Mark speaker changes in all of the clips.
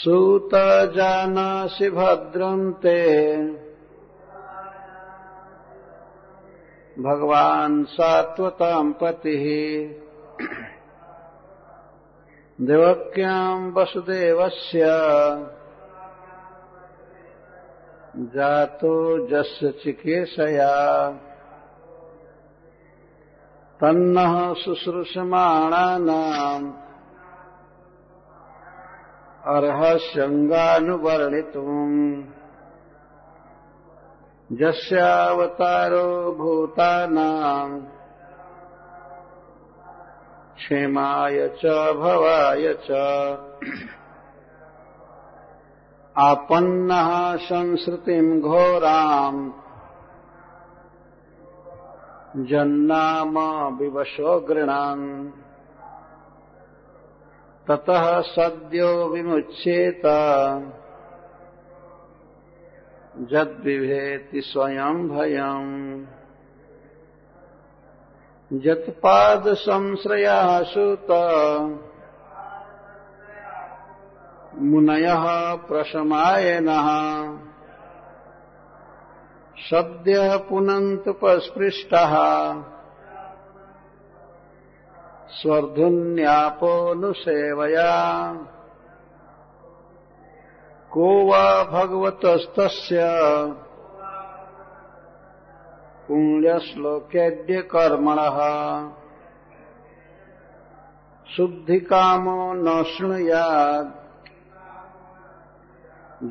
Speaker 1: सूत जानासि भद्रम् ते। भगवान् सात्वताम् पतिः। देवक्याम् वसुदेवस्य। जातो जस्य चिकीर्षया। तन्नः शुश्रूषमाणानाम्। अर्हस्यङ्गानुवर्णितुम् यस्यावतारो भूतानाम्। क्षेमाय च भवाय च। आपन्नः संसृतिम् घोराम्। जन्नाम विवशो गृणान् ततः सद्यो विमुच्येत। जद्विभेति स्वयं भयम्। यत्पादसंश्रयासुत मुनयः प्रशमायनः। सद्यः पुनन्तुपस्पृष्टः। स्वर्धुन्यापोऽनुसेवया। को वा भगवतस्तस्य? पुण्यश्लोकेऽद्य कर्मणः शुद्धिकामो न शृणुयात्।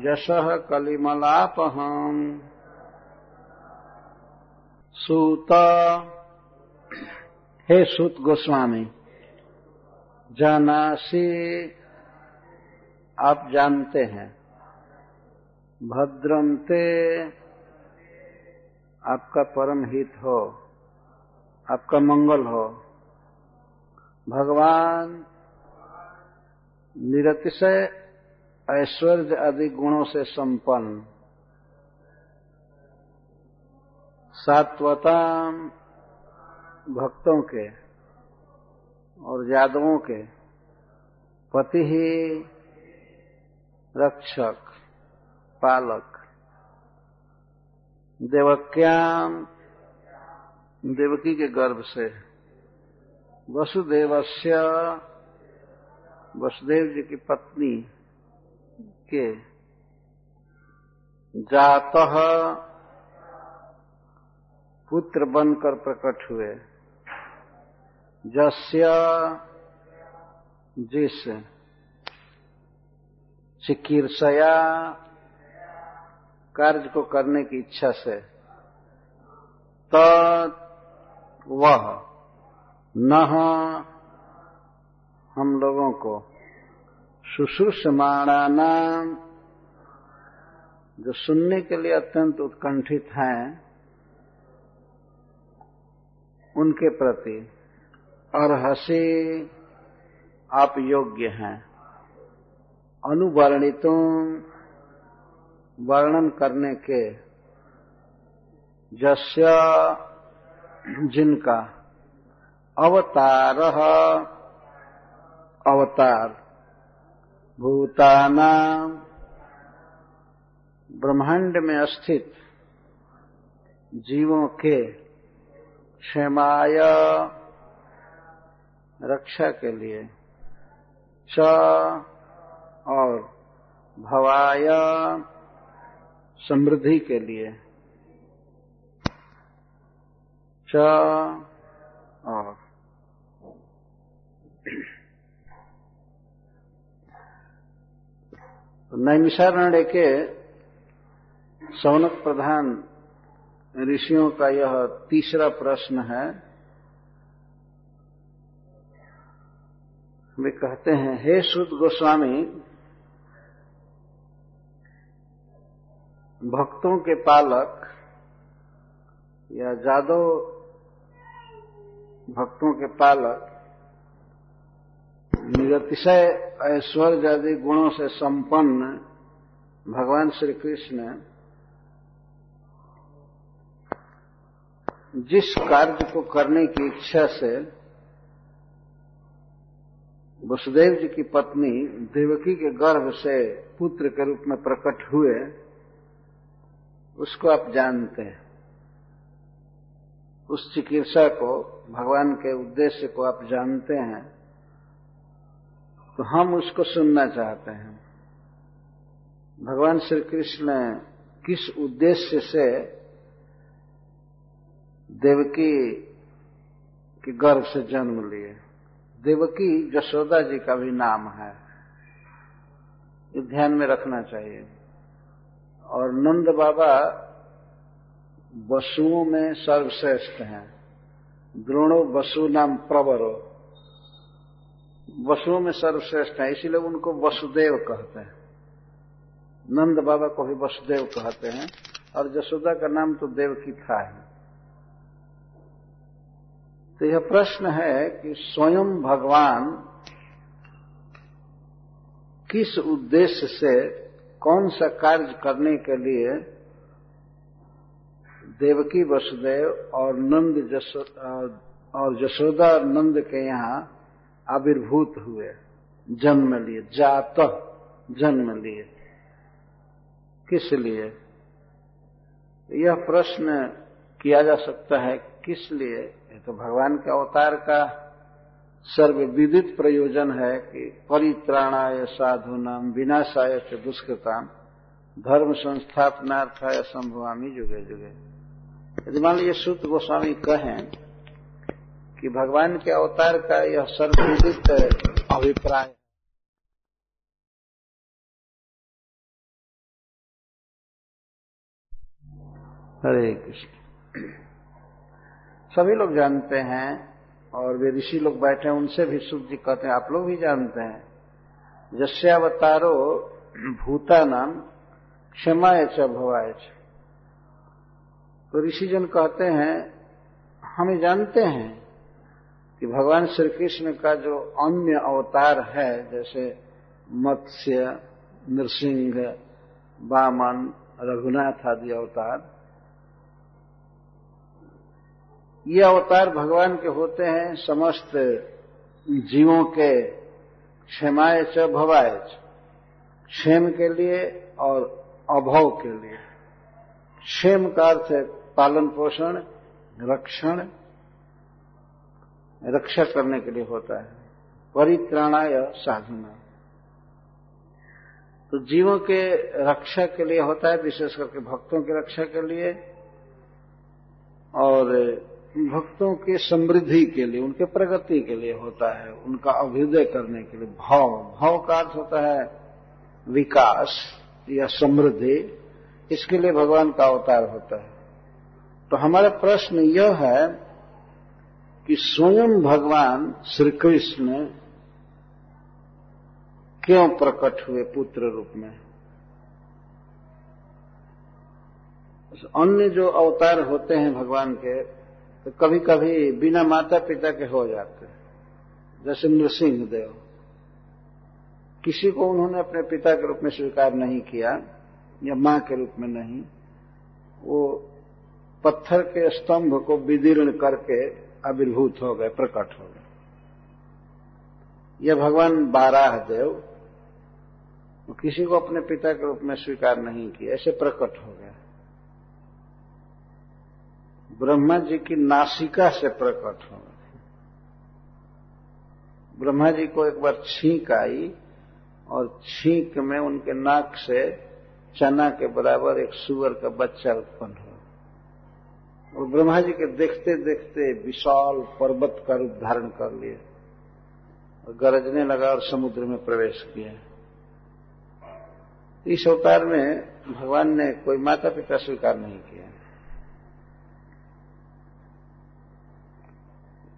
Speaker 1: यशः कलिमलापहम्। सूत हे सुत गोस्वामी, जानासी आप जानते हैं। भद्रमते आपका परम हित हो, आपका मंगल हो। भगवान निरतिशय ऐश्वर्य आदि गुणों से संपन्न। सात्वता भक्तों के और यादवों के पति ही रक्षक, पालक, देवक्याम, देवकी के गर्भ से। वसुदेवस्य, वसुदेव जी की पत्नी के जात पुत्र बनकर प्रकट हुए। जस्य जिस चिकीर्षया कार्य को करने की इच्छा से त वह न हम लोगों को शुश्रूषमाणा नाम, जो सुनने के लिए अत्यंत उत्कंठित हैं, उनके प्रति और हसी आप योग्य हैं। अनुवर्णितों। वर्णन करने के जस्य जिनका अवतार। अवतार। भूताना। ब्रह्मांड में स्थित जीवों के क्षेमाय। रक्षा के लिए। च और भवाय समृद्धि के लिए। च और नैमिषारण्य के सौनक प्रधान ऋषियों का यह तीसरा प्रश्न है। वे कहते हैं, हे सुद गोस्वामी, भक्तों के पालक या जादव भक्तों के पालक, निरतिशय ऐश्वर्य आदि गुणों से संपन्न भगवान श्री कृष्ण जिस कार्य को करने की इच्छा से वसुदेव जी की पत्नी देवकी के गर्भ से पुत्र के रूप में प्रकट हुए, उसको आप जानते हैं। उस चिकित्सा को, भगवान के उद्देश्य को आप जानते हैं तो हम उसको सुनना चाहते हैं। भगवान श्री कृष्ण किस उद्देश्य से देवकी के गर्भ से जन्म लिए? देवकी जशोदा जी का भी नाम है। ये ध्यान में रखना चाहिए। और नंद बाबा वसुओं में सर्वश्रेष्ठ हैं। द्रोणो वसु नाम प्रवरो। वसुओं में सर्वश्रेष्ठ है, इसीलिए उनको वसुदेव कहते हैं। नंद बाबा को भी वसुदेव कहते हैं। और जसोदा का नाम तो देवकी था ही। तो यह प्रश्न है कि स्वयं भगवान किस उद्देश्य से कौन सा कार्य करने के लिए देवकी वसुदेव और नंद और जसोदा नंद के यहाँ आविर्भूत हुए, जन्म लिए, जात जन्म लिए। किस लिए? यह प्रश्न किया जा सकता है किस लिए? ये तो भगवान के अवतार का सर्वविदित प्रयोजन है कि परित्राणाय साधु नाम विनाशाय च दुष्कृताम धर्म संस्थापनार्थाय संभवामी जुगे जुगे। यदि मान लीजिए सुत गोस्वामी कहें कि भगवान के अवतार का यह सर्वविदित अभिप्राय हरे कृष्ण। सभी लोग जानते हैं, और वे ऋषि लोग बैठे हैं, उनसे भी सुख जी कहते हैं, आप लोग भी जानते हैं। जस्यावतारो भूता नाम क्षमाय च भवाय तो ऋषिजन कहते हैं, हम जानते हैं कि भगवान श्री कृष्ण का जो अन्य अवतार है, जैसे मत्स्य, नृसिंह वामन रघुनाथ आदि अवतार ये अवतार भगवान के होते हैं समस्त जीवों के क्षमाय च, भवाय क्षेम के लिए और अभव के लिए। क्षेम का अर्थ है पालन पोषण, रक्षण, रक्षा करने के लिए होता है। परित्राणाय साधना। तो जीवों के रक्षा के लिए होता है, विशेष करके भक्तों की रक्षा के लिए। और भक्तों के समृद्धि के लिए, उनके प्रगति के लिए होता है, उनका अभ्युदय करने के लिए भाव। भाव का अर्थ होता है विकास या समृद्धि, इसके लिए भगवान का अवतार होता है। तो हमारा प्रश्न यह है कि स्वयं भगवान श्री कृष्ण क्यों प्रकट हुए पुत्र रूप में? अन्य जो अवतार होते हैं भगवान के तो कभी कभी बिना माता पिता के हो जाते हैं। जैसे नृसिंह देव। किसी को उन्होंने अपने पिता के रूप में स्वीकार नहीं किया, या माँ के रूप में नहीं, वो पत्थर के स्तंभ को विदीर्ण करके आविर्भूत हो गए, प्रकट हो गए। यह भगवान बाराह देव किसी को अपने पिता के रूप में स्वीकार नहीं किया, ऐसे प्रकट हो गया ब्रह्मा जी की नासिका से प्रकट हो ब्रह्मा जी को एक बार छींक आई और छींक में उनके नाक से चना के बराबर एक सुअर का बच्चा उत्पन्न हुआ और ब्रह्मा जी के देखते देखते विशाल पर्वत का रूप धारण कर लिए और गरजने लगा और समुद्र में प्रवेश किया। इस अवतार में भगवान ने कोई माता पिता स्वीकार नहीं किया।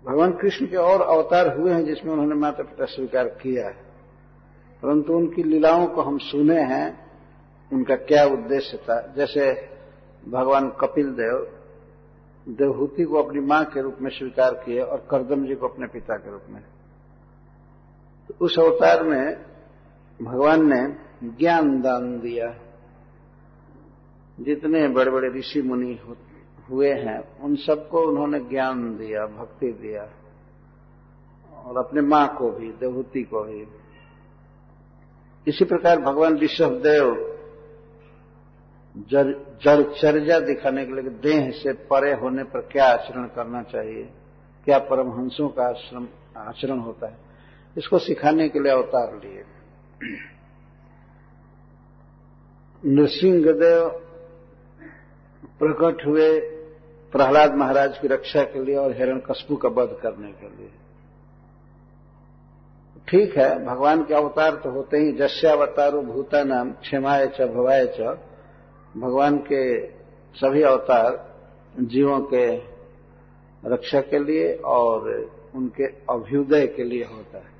Speaker 1: भगवान कृष्ण के और अवतार हुए हैं जिसमें उन्होंने माता पिता स्वीकार किया है। परंतु उनकी लीलाओं को हम सुने हैं, उनका क्या उद्देश्य था? जैसे भगवान कपिल देव, देवहूति को अपनी माँ के रूप में स्वीकार किए और करदम जी को अपने पिता के रूप में। तो उस अवतार में भगवान ने ज्ञान दान दिया। जितने बड़े बड़े ऋषि मुनि हुए हैं, उन सबको उन्होंने ज्ञान दिया, भक्ति दिया, और अपने माँ को भी, देवहूति को भी। इसी प्रकार भगवान ऋषभदेव जड़चर्या दिखाने के लिए देह से परे होने पर क्या आचरण करना चाहिए? क्या परमहंसों का आश्रम, आचरण होता है? इसको सिखाने के लिए अवतार लिए। नृसिंहदेव प्रकट हुए प्रहलाद महाराज की रक्षा के लिए और हिरण कस्बू का वध करने के लिए। ठीक है, भगवान के अवतार तो होते ही जस्यावतारो भूता नाम क्षमाय च भवाय च। भगवान के सभी अवतार जीवों के रक्षा के लिए और उनके अभ्युदय के लिए होता है।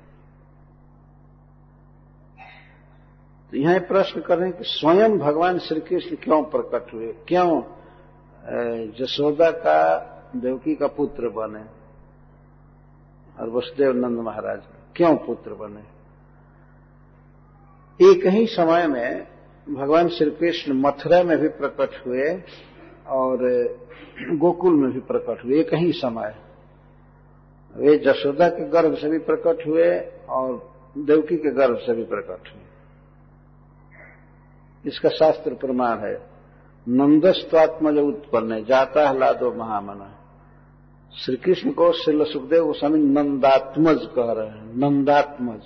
Speaker 1: तो यहाँ प्रश्न करें कि स्वयं भगवान श्री कृष्ण क्यों प्रकट हुए? क्यों जसोदा का देवकी का पुत्र बने और वसुदेव नंद महाराज क्यों पुत्र बने? एक ही समय में भगवान श्री कृष्ण मथुरा में भी प्रकट हुए और गोकुल में भी प्रकट हुए एक ही समय। वे जशोदा के गर्भ से भी प्रकट हुए और देवकी के गर्भ से भी प्रकट हुए। इसका शास्त्र प्रमाण है। नंदस्वात्मज उत्पन्न है, जाता है लादो महामना। श्री कृष्ण को श्री सुखदेव गोस्वामी नंदात्मज कह रहे हैं, नंदात्मज।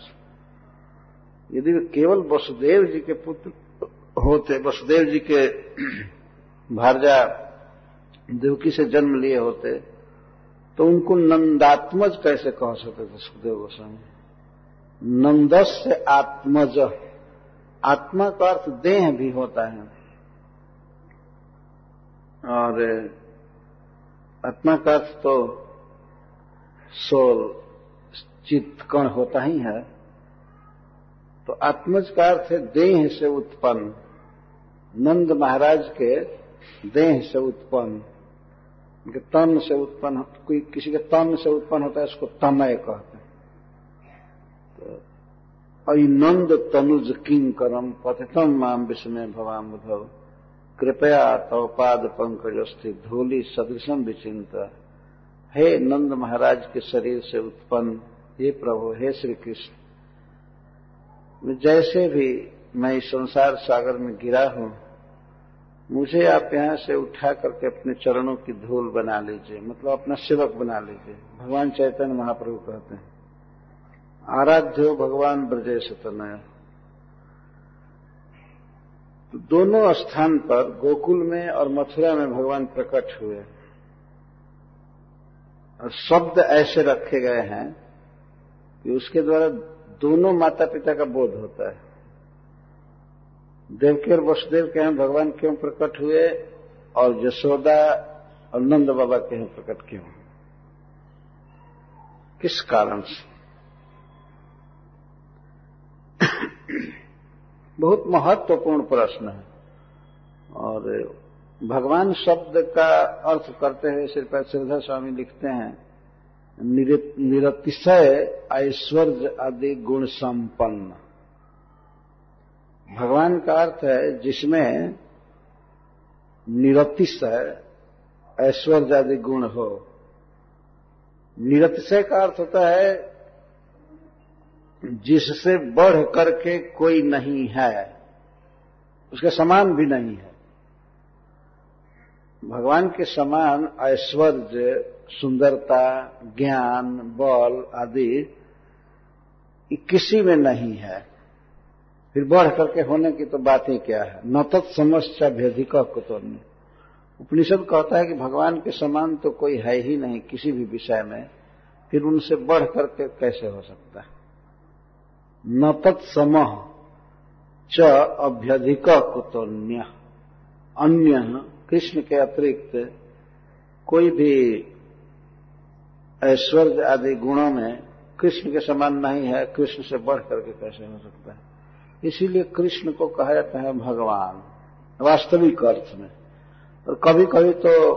Speaker 1: यदि केवल वसुदेव जी के पुत्र होते, वसुदेव जी के भारजा देवकी से जन्म लिए होते तो उनको नंदात्मज कैसे कह सकते थे सुखदेव गोस्वामी? नंदस से आत्मज। आत्मा का अर्थ देह भी होता है। और आत्मा का अर्थ तो सोल, चित्त कण होता ही है। तो आत्मज का अर्थ है देह से उत्पन्न। नंद महाराज के देह से उत्पन्न। उनके तन से उत्पन्न, कोई किसी के तन से उत्पन्न होता है, उसको तमय कहते हैं। तो नंद तनुज किंग करम पतितम माम विस्मय भवाम उधव कृपया तवपाद पंकज स्थित धूली सदृशम विचिंत हे नंद महाराज के शरीर से उत्पन्न, हे प्रभु, हे श्री कृष्ण जैसे भी मैं इस संसार सागर में गिरा हूँ, मुझे आप यहाँ से उठा करके अपने चरणों की धूल बना लीजिए मतलब अपना सेवक बना लीजिए। भगवान चैतन्य महाप्रभु कहते हैं, आराध्यो भगवान ब्रजेश तनय। तो दोनों स्थान पर गोकुल में और मथुरा में भगवान प्रकट हुए। और शब्द ऐसे रखे गए हैं कि उसके द्वारा दोनों माता पिता का बोध होता है। देवकी और वसुदेव के यहाँ भगवान क्यों प्रकट हुए और यशोदा और नंद बाबा के यहाँ प्रकट क्यों? किस कारण से? बहुत महत्वपूर्ण प्रश्न है। और भगवान शब्द का अर्थ करते हुए श्री श्रीधर स्वामी लिखते हैं निरतिशय ऐश्वर्य आदि गुण संपन्न। भगवान का अर्थ है जिसमें निरतिशय ऐश्वर्य आदि गुण हो। निरतिशय का अर्थ होता है जिससे बढ़ करके कोई नहीं है, उसके समान भी नहीं है। भगवान के समान ऐश्वर्य, सुंदरता, ज्ञान, बल आदि किसी में नहीं है। फिर बढ़ करके होने की तो बात ही क्या है? न तत्समस्या भेदिक उपनिषद कहता है कि भगवान के समान तो कोई है ही नहीं किसी भी विषय में। फिर उनसे बढ़ करके कैसे हो सकता है? न तत्सम च अभ्यधिक कुतोन्य। अन्य, कृष्ण के अतिरिक्त, कोई भी ऐश्वर्य आदि गुणों में कृष्ण के समान नहीं है, कृष्ण से बढ़ करके कैसे हो सकता है? इसीलिए कृष्ण को कहा जाता है भगवान, वास्तविक अर्थ में। और कभी कभी तो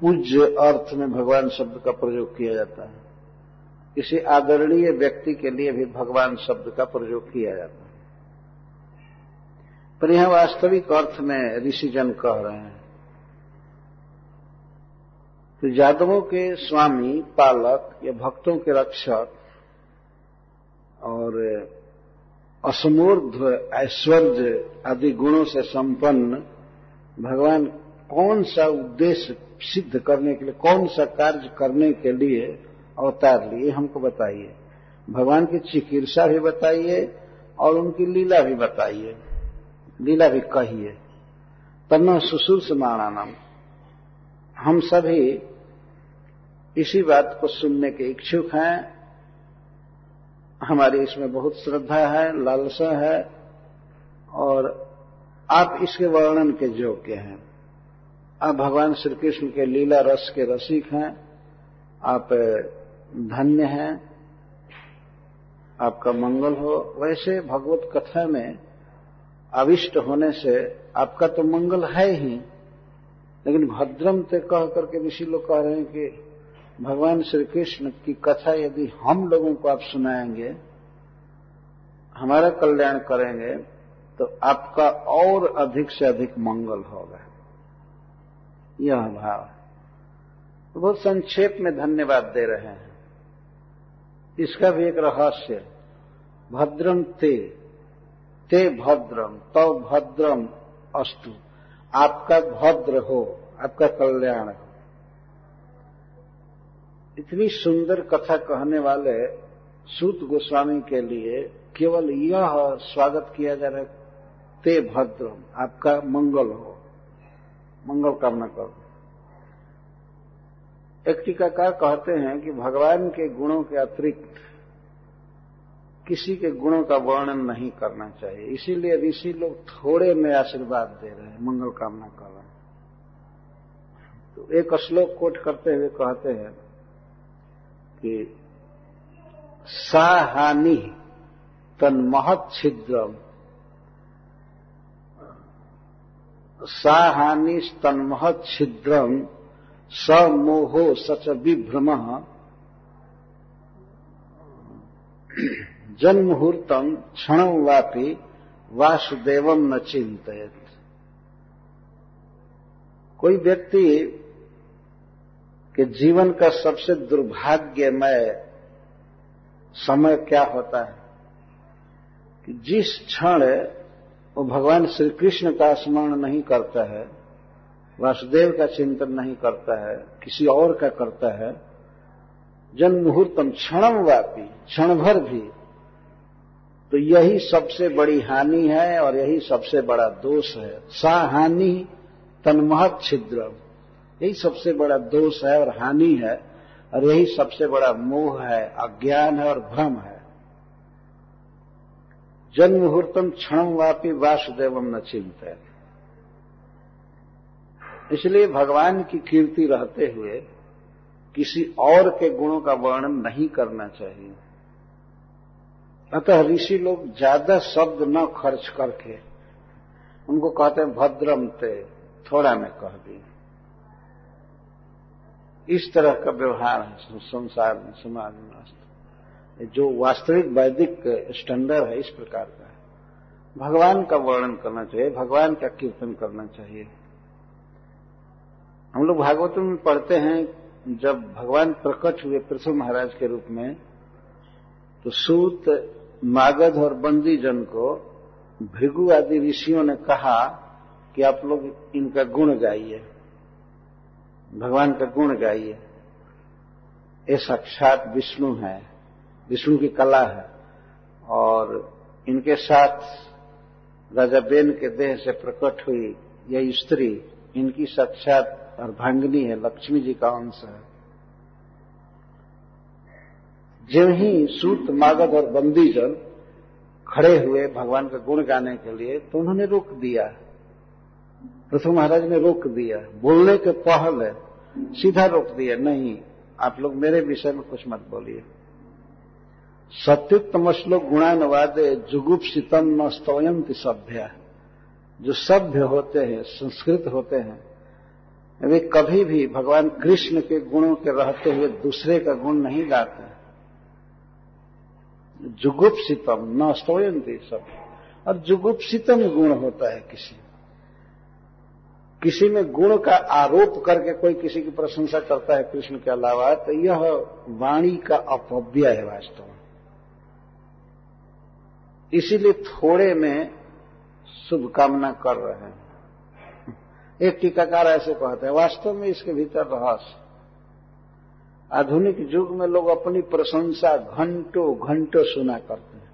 Speaker 1: पूज्य अर्थ में भगवान शब्द का प्रयोग किया जाता है। किसी आदरणीय व्यक्ति के लिए भी भगवान शब्द का प्रयोग किया जाता है। पर यह वास्तविक अर्थ में ऋषिजन कह रहे हैं तो यादवों के स्वामी, पालक या भक्तों के रक्षक और असमूर्ध, ऐश्वर्य आदि गुणों से संपन्न भगवान कौन सा उद्देश्य सिद्ध करने के लिए, कौन सा कार्य करने के लिए अवतार लिए हमको बताइए। भगवान की चिकित्सा भी बताइए और उनकी लीला भी बताइए। लीला भी कहिए। तब सुशुर से नाम हम सभी इसी बात को सुनने के इच्छुक हैं। हमारी इसमें बहुत श्रद्धा है, लालसा है और आप इसके वर्णन के योग्य हैं। आप भगवान श्री कृष्ण के लीला रस के रसिक हैं। आप धन्य है, आपका मंगल हो। वैसे भगवत कथा में अविष्ट होने से आपका तो मंगल है ही। लेकिन भद्रम ते कह करके ऋषि लोग कह रहे हैं कि भगवान श्री कृष्ण की कथा यदि हम लोगों को आप सुनाएँगे, हमारा कल्याण करेंगे तो आपका और अधिक से अधिक मंगल होगा। यह भाव तो बहुत संक्षेप में धन्यवाद दे रहे हैं। इसका भी एक रहस्य भद्रम ते ते भद्रम तव तो भद्रम अस्तु। आपका भद्र हो, आपका कल्याण हो। इतनी सुंदर कथा कहने वाले सूत गोस्वामी के लिए केवल यह स्वागत किया जा रहा है, ते भद्रम आपका मंगल हो। मंगल कामना करो। एक टीकाकार कहते हैं कि भगवान के गुणों के अतिरिक्त किसी के गुणों का वर्णन नहीं करना चाहिए। इसीलिए ऋषि लोग थोड़े में आशीर्वाद दे रहे हैं, मंगल कामना कर रहे हैं। तो एक श्लोक कोट करते हुए कहते हैं कि, साहानि तन्महत छिद्रम साहानि तन्महत छिद्रम समोहो सच विभ्रम। जन्मुहूर्तम क्षण वापी वासुदेव न चिंतित कोई व्यक्ति के जीवन का सबसे दुर्भाग्यमय समय क्या होता है? कि जिस क्षण वो भगवान श्री कृष्ण का स्मरण नहीं करता है वासुदेव का चिंतन नहीं करता है, किसी और का करता है। जन मुहूर्तम क्षणम व्यापी क्षण भर भी। तो यही सबसे बड़ी हानि है और यही सबसे बड़ा दोष है। सा हानि तन्महत छिद्रम यही सबसे बड़ा दोष है और हानि है और यही सबसे बड़ा मोह है, अज्ञान है और भ्रम है। जन्म मुहूर्तम क्षण वापी वासुदेवम न चिंत इसलिए भगवान की कीर्ति रहते हुए किसी और के गुणों का वर्णन नहीं करना चाहिए। अतः ऋषि लोग ज़्यादा शब्द न खर्च करके उनको कहते हैं भद्रम ते, थोड़ा में कह दी। इस तरह का व्यवहार है संसार में, समाज में जो वास्तविक वैदिक स्टैंडर्ड है, इस प्रकार का है। भगवान का वर्णन करना चाहिए, भगवान का कीर्तन करना चाहिए। हम लोग भागवत में पढ़ते हैं, जब भगवान प्रकट हुए पृथ्वी महाराज के रूप में तो सूत, मागध और बंदी जन को भृगु आदि ऋषियों ने कहा कि आप लोग इनका गुण गाइए। भगवान का गुण गाइए। ये साक्षात विष्णु है, विष्णु की कला है, और इनके साथ राजा बेन के देह से प्रकट हुई यह स्त्री, इनकी साक्षात अर्धांगिनी है, लक्ष्मी जी का अंश है। जो ही सूत, मागध और बंदीजन खड़े हुए भगवान का गुण गाने के लिए तो उन्होंने रोक दिया। पृथ्वी महाराज ने रोक दिया। बोलने के पहले सीधा रोक दिया। नहीं, आप लोग मेरे विषय में कुछ मत बोलिए। सत्युत्तम श्लोक गुणानुवादे जुगुप्सितम न स्तवयंती सभ्य। जो सभ्य होते हैं, संस्कृत होते हैं वे कभी भी भगवान कृष्ण के गुणों के रहते हुए दूसरे का गुण नहीं गाते जुगुप्सितम, न स्तोयंती सब। और जुगुप्सितम गुण होता है किसी। किसी में गुण का आरोप करके कोई किसी की प्रशंसा करता है कृष्ण के अलावा तो यह वाणी का अपव्यय है वास्तव में। इसीलिए थोड़े में शुभकामना कर रहे हैं। एक टीकाकार ऐसे कहते हैं, वास्तव में इसके भीतर रहस्य। आधुनिक युग में लोग अपनी प्रशंसा घंटों घंटों सुना करते हैं।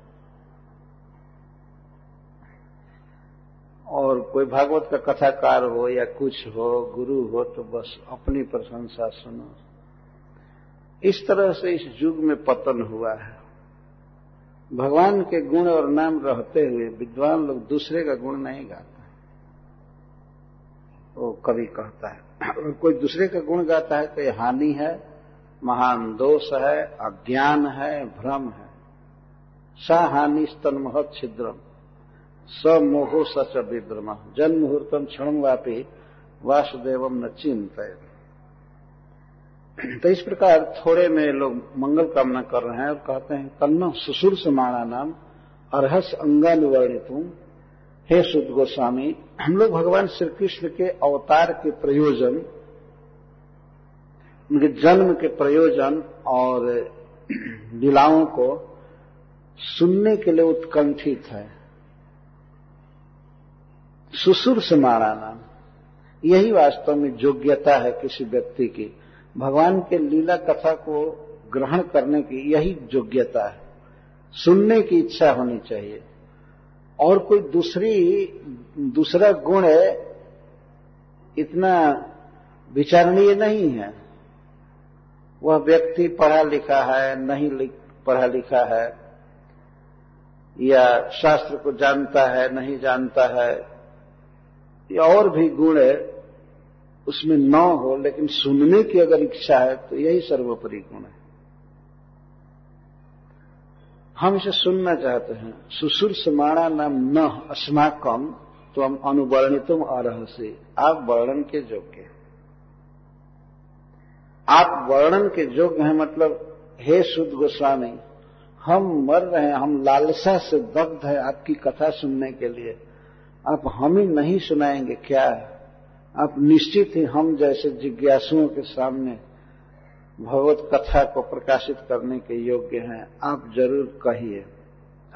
Speaker 1: और कोई भागवत का कथाकार हो या कुछ हो, गुरु हो तो बस अपनी प्रशंसा सुनो। इस तरह से इस युग में पतन हुआ है। भगवान के गुण और नाम रहते हुए विद्वान लोग दूसरे का गुण नहीं गाते। वो कभी कहता है। और कोई दूसरे का गुण गाता है तो ये हानि है, महान दोष है, अज्ञान है, भ्रम है। स हानि स्तन महत छिद्रम, स मोहो सच विभ्रम जन्म मुहूर्तम क्षण वापी वासुदेवम न चिंत तो इस प्रकार थोड़े में लोग मंगल कामना कर रहे हैं और कहते हैं कन्न सुसुर समाणा नाम अर्हस अंगानुवर्णितुम। हे सुद गोस्वामी, हम लोग भगवान श्री कृष्ण के अवतार के प्रयोजन, उनके जन्म के प्रयोजन और लीलाओं को सुनने के लिए उत्कंठित है। सुसुर से माराना यही वास्तव में योग्यता है किसी व्यक्ति की। भगवान के लीला कथा को ग्रहण करने की यही योग्यता है। सुनने की इच्छा होनी चाहिए। और कोई दूसरी दूसरा गुण है इतना विचारणीय नहीं है। वह व्यक्ति पढ़ा लिखा है नहीं लिख, पढ़ा लिखा है या शास्त्र को जानता है नहीं जानता है या और भी गुण उसमें न हो लेकिन सुनने की अगर इच्छा है तो यही सर्वोपरि गुण है। हम इसे सुनना चाहते हैं। सुसुर समाणा नाम न अस्माकम तो हम अनुवर्णितुम से आप वर्णन के योग्य आप वर्णन के योग्य हैं मतलब हे शुद्ध गोस्वामी, हम मर रहे हैं, हम लालसा से दग्ध है आपकी कथा सुनने के लिए। आप हम ही नहीं सुनाएँगे, क्या? है आप निश्चित ही हम जैसे जिज्ञासुओं के सामने भगवत कथा को प्रकाशित करने के योग्य हैं। आप ज़रूर कहिए।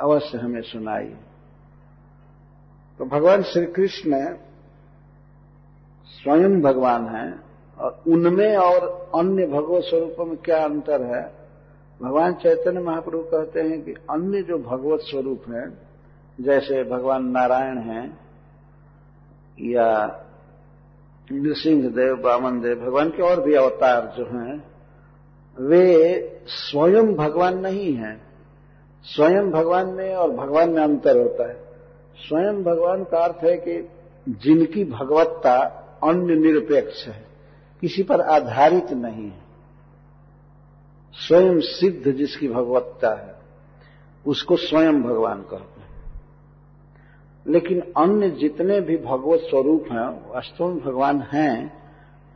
Speaker 1: अवश्य हमें सुनाइए। तो भगवान श्री कृष्ण स्वयं भगवान हैं और उनमें और अन्य भगवत स्वरूपों में क्या अंतर है? भगवान चैतन्य महाप्रभु कहते हैं कि अन्य जो भगवत स्वरूप हैं, जैसे भगवान नारायण हैं या नृसिंह देव, बामन देव, भगवान के और भी अवतार जो हैं वे स्वयं भगवान नहीं है। स्वयं भगवान में और भगवान में अंतर होता है। स्वयं भगवान का अर्थ है कि जिनकी भगवत्ता अन्य निरपेक्ष है, किसी पर आधारित नहीं है। स्वयं सिद्ध जिसकी भगवत्ता है, उसको स्वयं भगवान कहते हैं। लेकिन अन्य जितने भी भगवत स्वरूप हैं वास्तव में भगवान हैं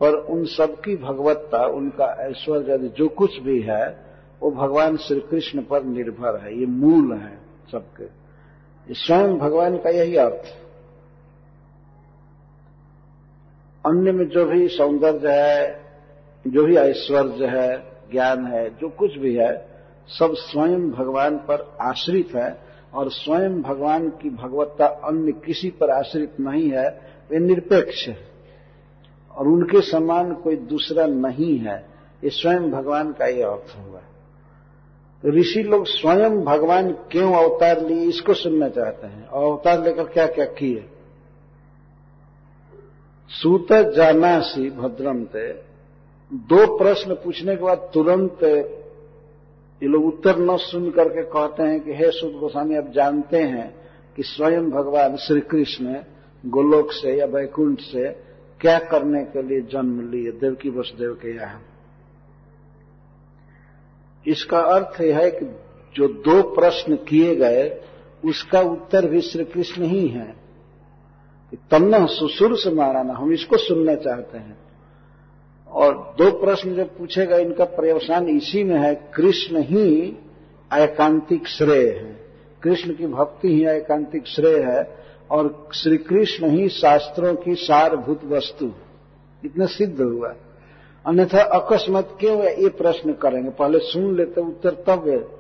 Speaker 1: पर उन सबकी भगवत्ता, उनका ऐश्वर्य जो कुछ भी है, वो भगवान श्री कृष्ण पर निर्भर है। ये मूल है सबके। स्वयं भगवान का यही अर्थ। अन्य में जो भी सौंदर्य है, जो भी ऐश्वर्य है, ज्ञान है, जो कुछ भी है, सब स्वयं भगवान पर आश्रित है और स्वयं भगवान की भगवत्ता अन्य किसी पर आश्रित नहीं है, वे निरपेक्ष है। और उनके समान कोई दूसरा नहीं है, ये स्वयं भगवान का ये अर्थ हुआ। ऋषि लोग स्वयं भगवान क्यों अवतार लिए, इसको सुनना चाहते हैं। और अवतार लेकर क्या क्या किए? सूत जानासी भद्रम ते दो प्रश्न पूछने के बाद तुरंत ये लोग उत्तर न सुन करके कहते हैं कि, हे सुद गोस्वामी, आप जानते हैं कि स्वयं भगवान श्री कृष्ण गोलोक से या वैकुंठ से क्या करने के लिए जन्म लिए? देवकी वसुदेव के यहाँ। इसका अर्थ यह है कि जो दो प्रश्न किए गए, उसका उत्तर भी श्री कृष्ण ही। है तमन सुसुर से माराना, हम इसको सुनना चाहते हैं। और दो प्रश्न जो पूछे गए, इनका पर्यवसान इसी में है, कृष्ण ही एकांतिक श्रेय है। कृष्ण की भक्ति ही एकांतिक श्रेय है और श्री कृष्ण ही शास्त्रों की सारभूत वस्तु। इतना सिद्ध हुआ। अन्यथा अकस्मत क्यों ये प्रश्न करेंगे? पहले सुन लेते, उत्तर तब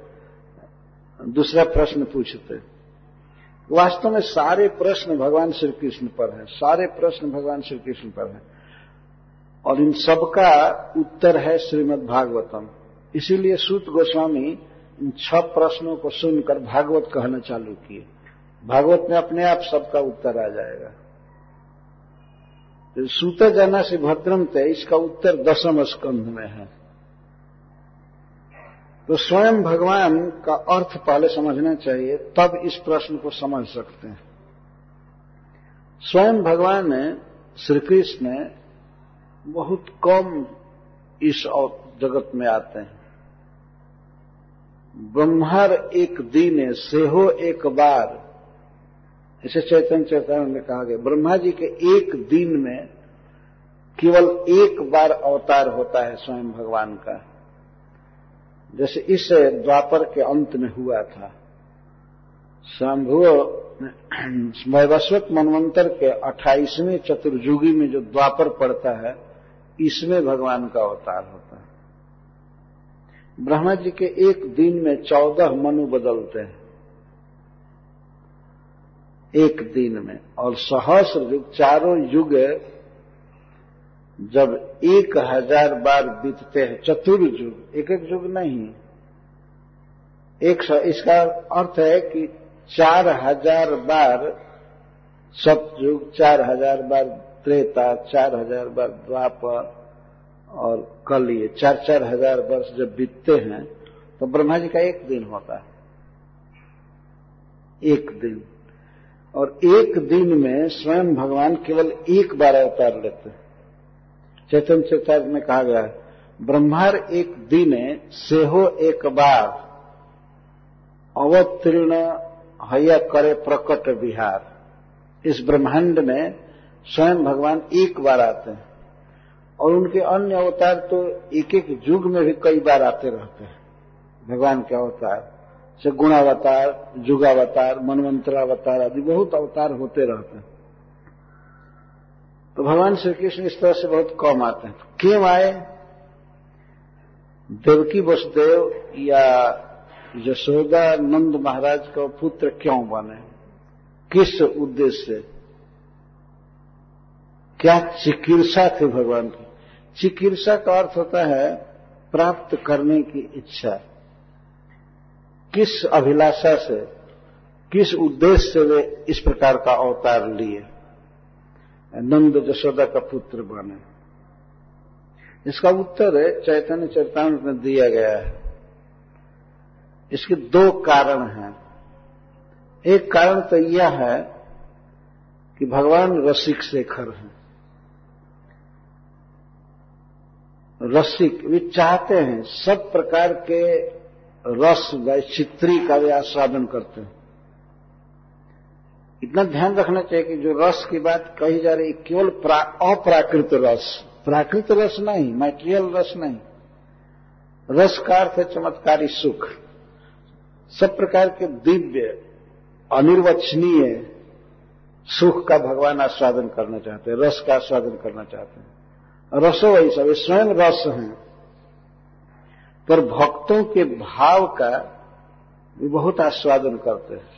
Speaker 1: दूसरा प्रश्न पूछते। वास्तव में सारे प्रश्न भगवान श्री कृष्ण पर है। सारे प्रश्न भगवान श्री कृष्ण पर है। और इन सबका उत्तर है श्रीमद् भागवतम। इसीलिए सूत गोस्वामी इन छह प्रश्नों को सुनकर भागवत कहना चालू किए। भागवत में अपने आप सबका उत्तर आ जाएगा। तो सूत जाना से भद्रम थे, इसका उत्तर दसम स्कंध में है। तो स्वयं भगवान का अर्थ पहले समझना चाहिए, तब इस प्रश्न को समझ सकते हैं। स्वयं भगवान ने श्री कृष्ण बहुत कम इस जगत में आते हैं। ब्रह्मर एक दिन से हो एक बार। इसे चैतन्य चैतन्य में कहा गया ब्रह्मा जी के एक दिन में केवल एक बार अवतार होता है स्वयं भगवान का। जैसे इस द्वापर के अंत में हुआ था। शंभु वैवस्वत मनवंतर के अट्ठाईसवें चतुर्युगी में जो द्वापर पड़ता है, इसमें भगवान का अवतार होता है। ब्रह्मा जी के एक दिन में चौदह मनु बदलते हैं। एक दिन में। और सहस्र युग, चारों युग जब एक हज़ार बार बीतते हैं चतुर्युग एक एक युग नहीं। एक सौ, इसका अर्थ है कि चार हज़ार बार सतयुग चार हज़ार बार त्रेता, चार हज़ार बार द्वापर और कल ये चार चार हज़ार वर्ष जब बीतते हैं तो ब्रह्मा जी का एक दिन होता है। एक दिन। और एक दिन में स्वयं भगवान केवल एक बार अवतार लेते हैं। चैतन्य चेतार में कहा गया है, ब्रह्मार एक दिन सेहो एक बार। अवतीर्ण हया करे प्रकट विहार। इस ब्रह्मांड में स्वयं भगवान एक बार आते हैं। और उनके अन्य अवतार तो एक एक युग में भी कई बार आते रहते हैं, भगवान के अवतार। से गुणावतार युगावतार मनवंतरावतार आदि बहुत अवतार होते रहते हैं। तो भगवान श्री कृष्ण इस तरह से बहुत कम आते हैं। क्यों आए? देवकी वसुदेव या यशोदा नंद महाराज का पुत्र क्यों बने? किस उद्देश्य से? क्या चिकित्सा थी भगवान की? चिकित्सा का अर्थ होता है प्राप्त करने की इच्छा। किस अभिलाषा से, किस उद्देश्य से वे इस प्रकार का अवतार लिए? नंद जशोदा का पुत्र बने। इसका उत्तर चैतन्य चरितामृत में दिया गया है। इसके दो कारण हैं। एक कारण तो यह है कि भगवान रसिक शेखर हैं। रसिक, वे चाहते हैं सब प्रकार के रस व चित्री का वे आस्वादन करते हैं। इतना ध्यान रखना चाहिए कि जो रस की बात कही जा रही, केवल अप्राकृत रस। प्राकृत रस नहीं मैटेरियल रस नहीं। रस का अर्थ है चमत्कारी सुख। सब प्रकार के दिव्य, अनिर्वचनीय सुख का भगवान आस्वादन करना चाहते हैं, रस का आस्वादन करना चाहते हैं। रसो वही सब स्वयं रस हैं। पर भक्तों के भाव का भी बहुत आस्वादन करते हैं।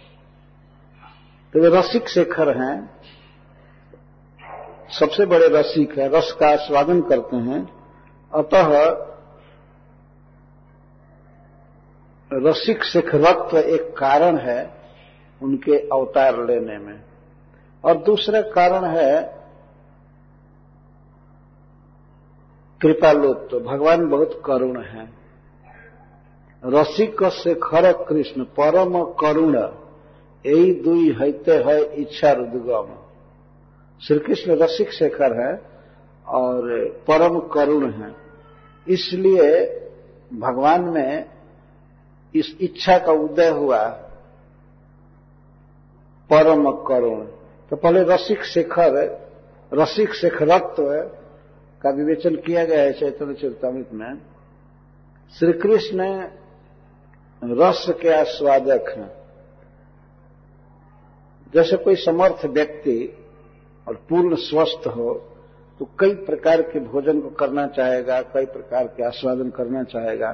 Speaker 1: तो वे रसिक शेखर हैं। सबसे बड़े रसिक है, रस का आस्वादन करते हैं। अतः रसिक शेखरत्व एक कारण है उनके अवतार लेने में। और दूसरा कारण है कृपालोत्व। भगवान बहुत करुण है। रसिक शेखर कृष्ण, परम करुण यही दुई हैते है इच्छा रुद्गम। श्री कृष्ण रसिक शेखर है और परम करुण है। इसलिए भगवान में इस इच्छा का उदय हुआ परम करुण। तो पहले रसिक शेखर रसिक शेखरत्व का विवेचन किया गया है चैतन्य चरितमृत में। श्री कृष्ण रस के आस्वादक हैं। जैसे कोई समर्थ व्यक्ति और पूर्ण स्वस्थ हो तो कई प्रकार के भोजन को करना चाहेगा, कई प्रकार के आस्वादन करना चाहेगा।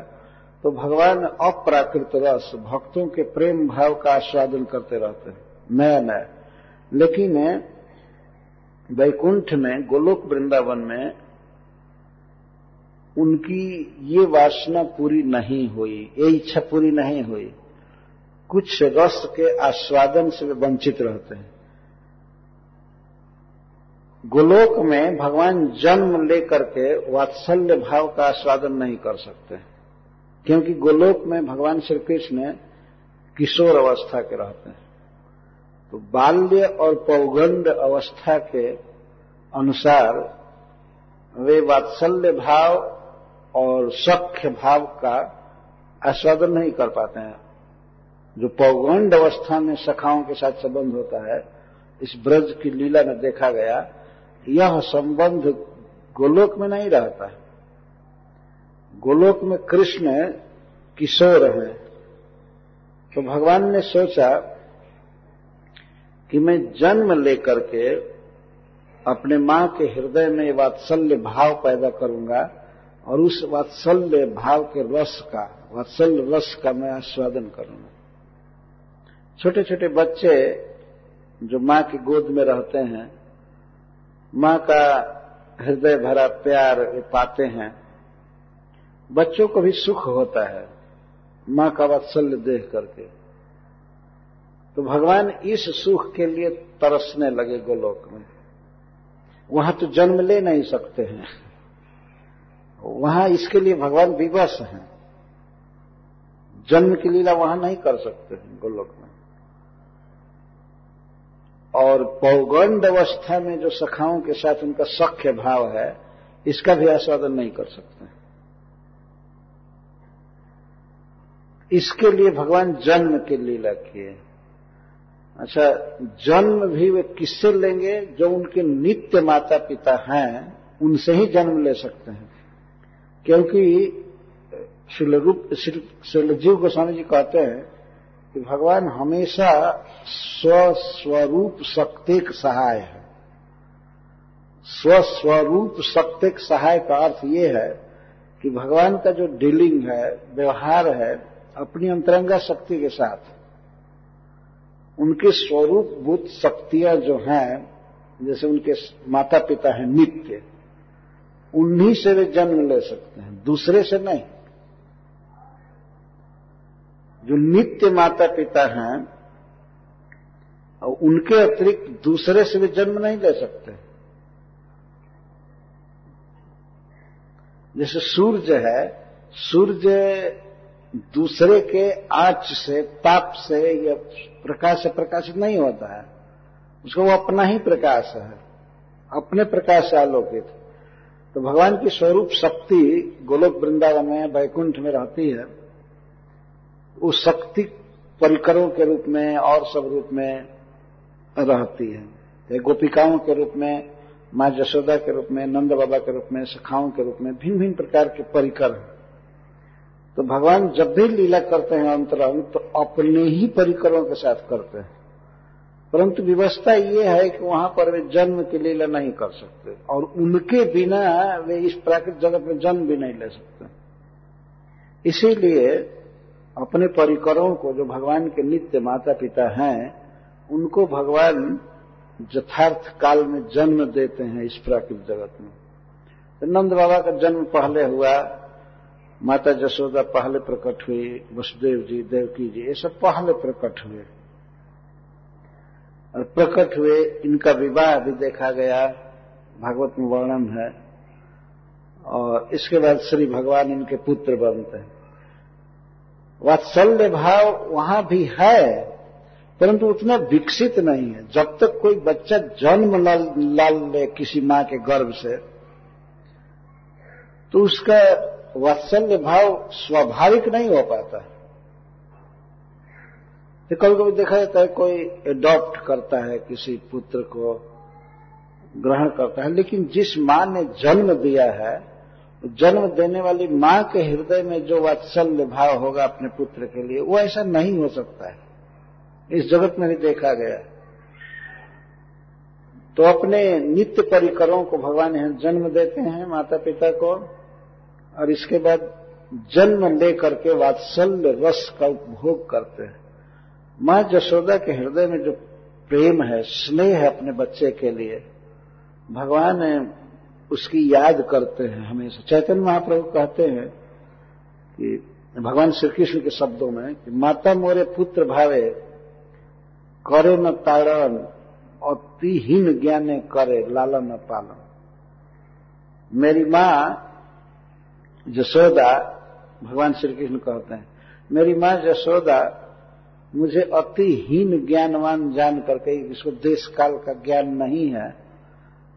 Speaker 1: तो भगवान अप्राकृत रस, भक्तों के प्रेम भाव का आस्वादन करते रहते हैं। नया नया लेकिन, वैकुंठ में, गोलोक वृंदावन में उनकी ये वासना पूरी नहीं हुई, ये इच्छा पूरी नहीं हुई। कुछ रस के आस्वादन से वे वंचित रहते हैं। गोलोक में भगवान जन्म लेकर के वात्सल्य भाव का आस्वादन नहीं कर सकते। क्योंकि गोलोक में भगवान श्री कृष्ण किशोर अवस्था के रहते हैं। तो बाल्य और पौगंड अवस्था के अनुसार वे वात्सल्य भाव और सख्य भाव का आस्वादन नहीं कर पाते हैं। जो पौगंड अवस्था में सखाओं के साथ संबंध होता है, इस ब्रज की लीला में देखा गया, यह संबंध गोलोक में नहीं रहता है। गोलोक में कृष्ण किशोर है। तो भगवान ने सोचा कि मैं जन्म लेकर के अपने माँ के हृदय में वात्सल्य भाव पैदा करूँगा और उस वात्सल्य भाव के रस का, वात्सल्य रस का मैं आस्वादन करूँगा। छोटे छोटे बच्चे जो माँ की गोद में रहते हैं, माँ का हृदय भरा प्यार पाते हैं, बच्चों को भी सुख होता है माँ का वात्सल्य देख करके। तो भगवान इस सुख के लिए तरसने लगे गोलोक में। वहाँ तो जन्म ले नहीं सकते हैं। वहाँ इसके लिए भगवान विवश हैं। जन्म की लीला वहाँ नहीं कर सकते हैं गोलोक में। और पौगंड अवस्था में जो सखाओं के साथ उनका सख्य भाव है, इसका भी आस्वादन नहीं कर सकते हैं। इसके लिए भगवान जन्म की लीला किए। अच्छा जन्म भी वे किससे लेंगे? जो उनके नित्य माता पिता हैं, उनसे ही जन्म ले सकते हैं। क्योंकि शिलजीव गोस्वामी जी कहते हैं कि भगवान हमेशा स्वस्वरूप शक्तिक सहाय है। स्वस्वरूप शक्तिक सहाय का अर्थ ये है कि भगवान का जो डीलिंग है, व्यवहार है, अपनी अंतरंगा शक्ति के साथ, उनके स्वरूप भूत शक्तियाँ जो हैं, जैसे उनके माता पिता हैं नित्य उन्हीं से वे जन्म ले सकते हैं, दूसरे से नहीं। जो नित्य माता पिता हैं, और उनके अतिरिक्त दूसरे से भी जन्म नहीं ले सकते। जैसे सूर्य है, सूर्य दूसरे के आँच से, ताप से या प्रकाश से प्रकाशित नहीं होता है। उसका वो अपना ही प्रकाश है, अपने प्रकाश से आलोकित तो भगवान की स्वरूप शक्ति गोलोक वृंदावन में वैकुंठ में रहती है। उस शक्ति परिकरों के रूप में और सब रूप में रहती है। गोपिकाओं के रूप में, माँ जशोदा के रूप में, नंद बाबा के रूप में, सखाओं के रूप में भिन्न भिन्न प्रकार के परिकर हैं। तो भगवान जब भी लीला करते हैं अंतरंग तो अपने ही परिकरों के साथ करते हैं। परंतु व्यवस्था ये है कि वहाँ पर वे जन्म की लीला नहीं कर सकते, और उनके बिना वे इस प्राकृतिक जगत में जन्म भी नहीं ले सकते। इसीलिए अपने परिकरों को जो भगवान के नित्य माता पिता हैं, उनको भगवान यथार्थ काल में जन्म देते हैं इस प्राकृतिक जगत में। तो नंद बाबा का जन्म पहले हुआ, माता जसोदा पहले प्रकट हुई, वसुदेव जी, देवकी जी, ये सब पहले प्रकट हुए। और प्रकट हुए, इनका विवाह भी देखा गया, भागवत में वर्णन है, और इसके बाद श्री भगवान इनके पुत्र बनते हैं। वात्सल्य भाव वहाँ भी है, परंतु उतना विकसित नहीं है। जब तक कोई बच्चा जन्म लाल ले किसी माँ के गर्भ से तो उसका वात्सल्य भाव स्वाभाविक नहीं हो पाता। है तो कभी कभी देखा जाता है कोई एडॉप्ट करता है किसी पुत्र को, ग्रहण करता है, लेकिन जिस माँ ने जन्म दिया है, जन्म देने वाली माँ के हृदय में जो वात्सल्य भाव होगा अपने पुत्र के लिए, वो ऐसा नहीं हो सकता है। इस जगत में भी देखा गया। तो अपने नित्य परिकरों को भगवान यहाँ जन्म देते हैं माता पिता को, और इसके बाद जन्म लेकर के वात्सल्य रस का उपभोग करते हैं। माँ जशोदा के हृदय में जो प्रेम है, स्नेह है अपने बच्चे के लिए, भगवान उसकी याद करते हैं हमेशा। चैतन्य महाप्रभु कहते हैं कि भगवान श्री कृष्ण के शब्दों में कि माता मोरे पुत्र भावे, करे न ताड़न अतिहीन ज्ञाने करे, लालन न पालन। मेरी माँ जसोदा, भगवान श्री कृष्ण कहते हैं, मेरी माँ जसोदा मुझे अतिहीन ज्ञानवान जान करके इसको देश काल का ज्ञान नहीं है,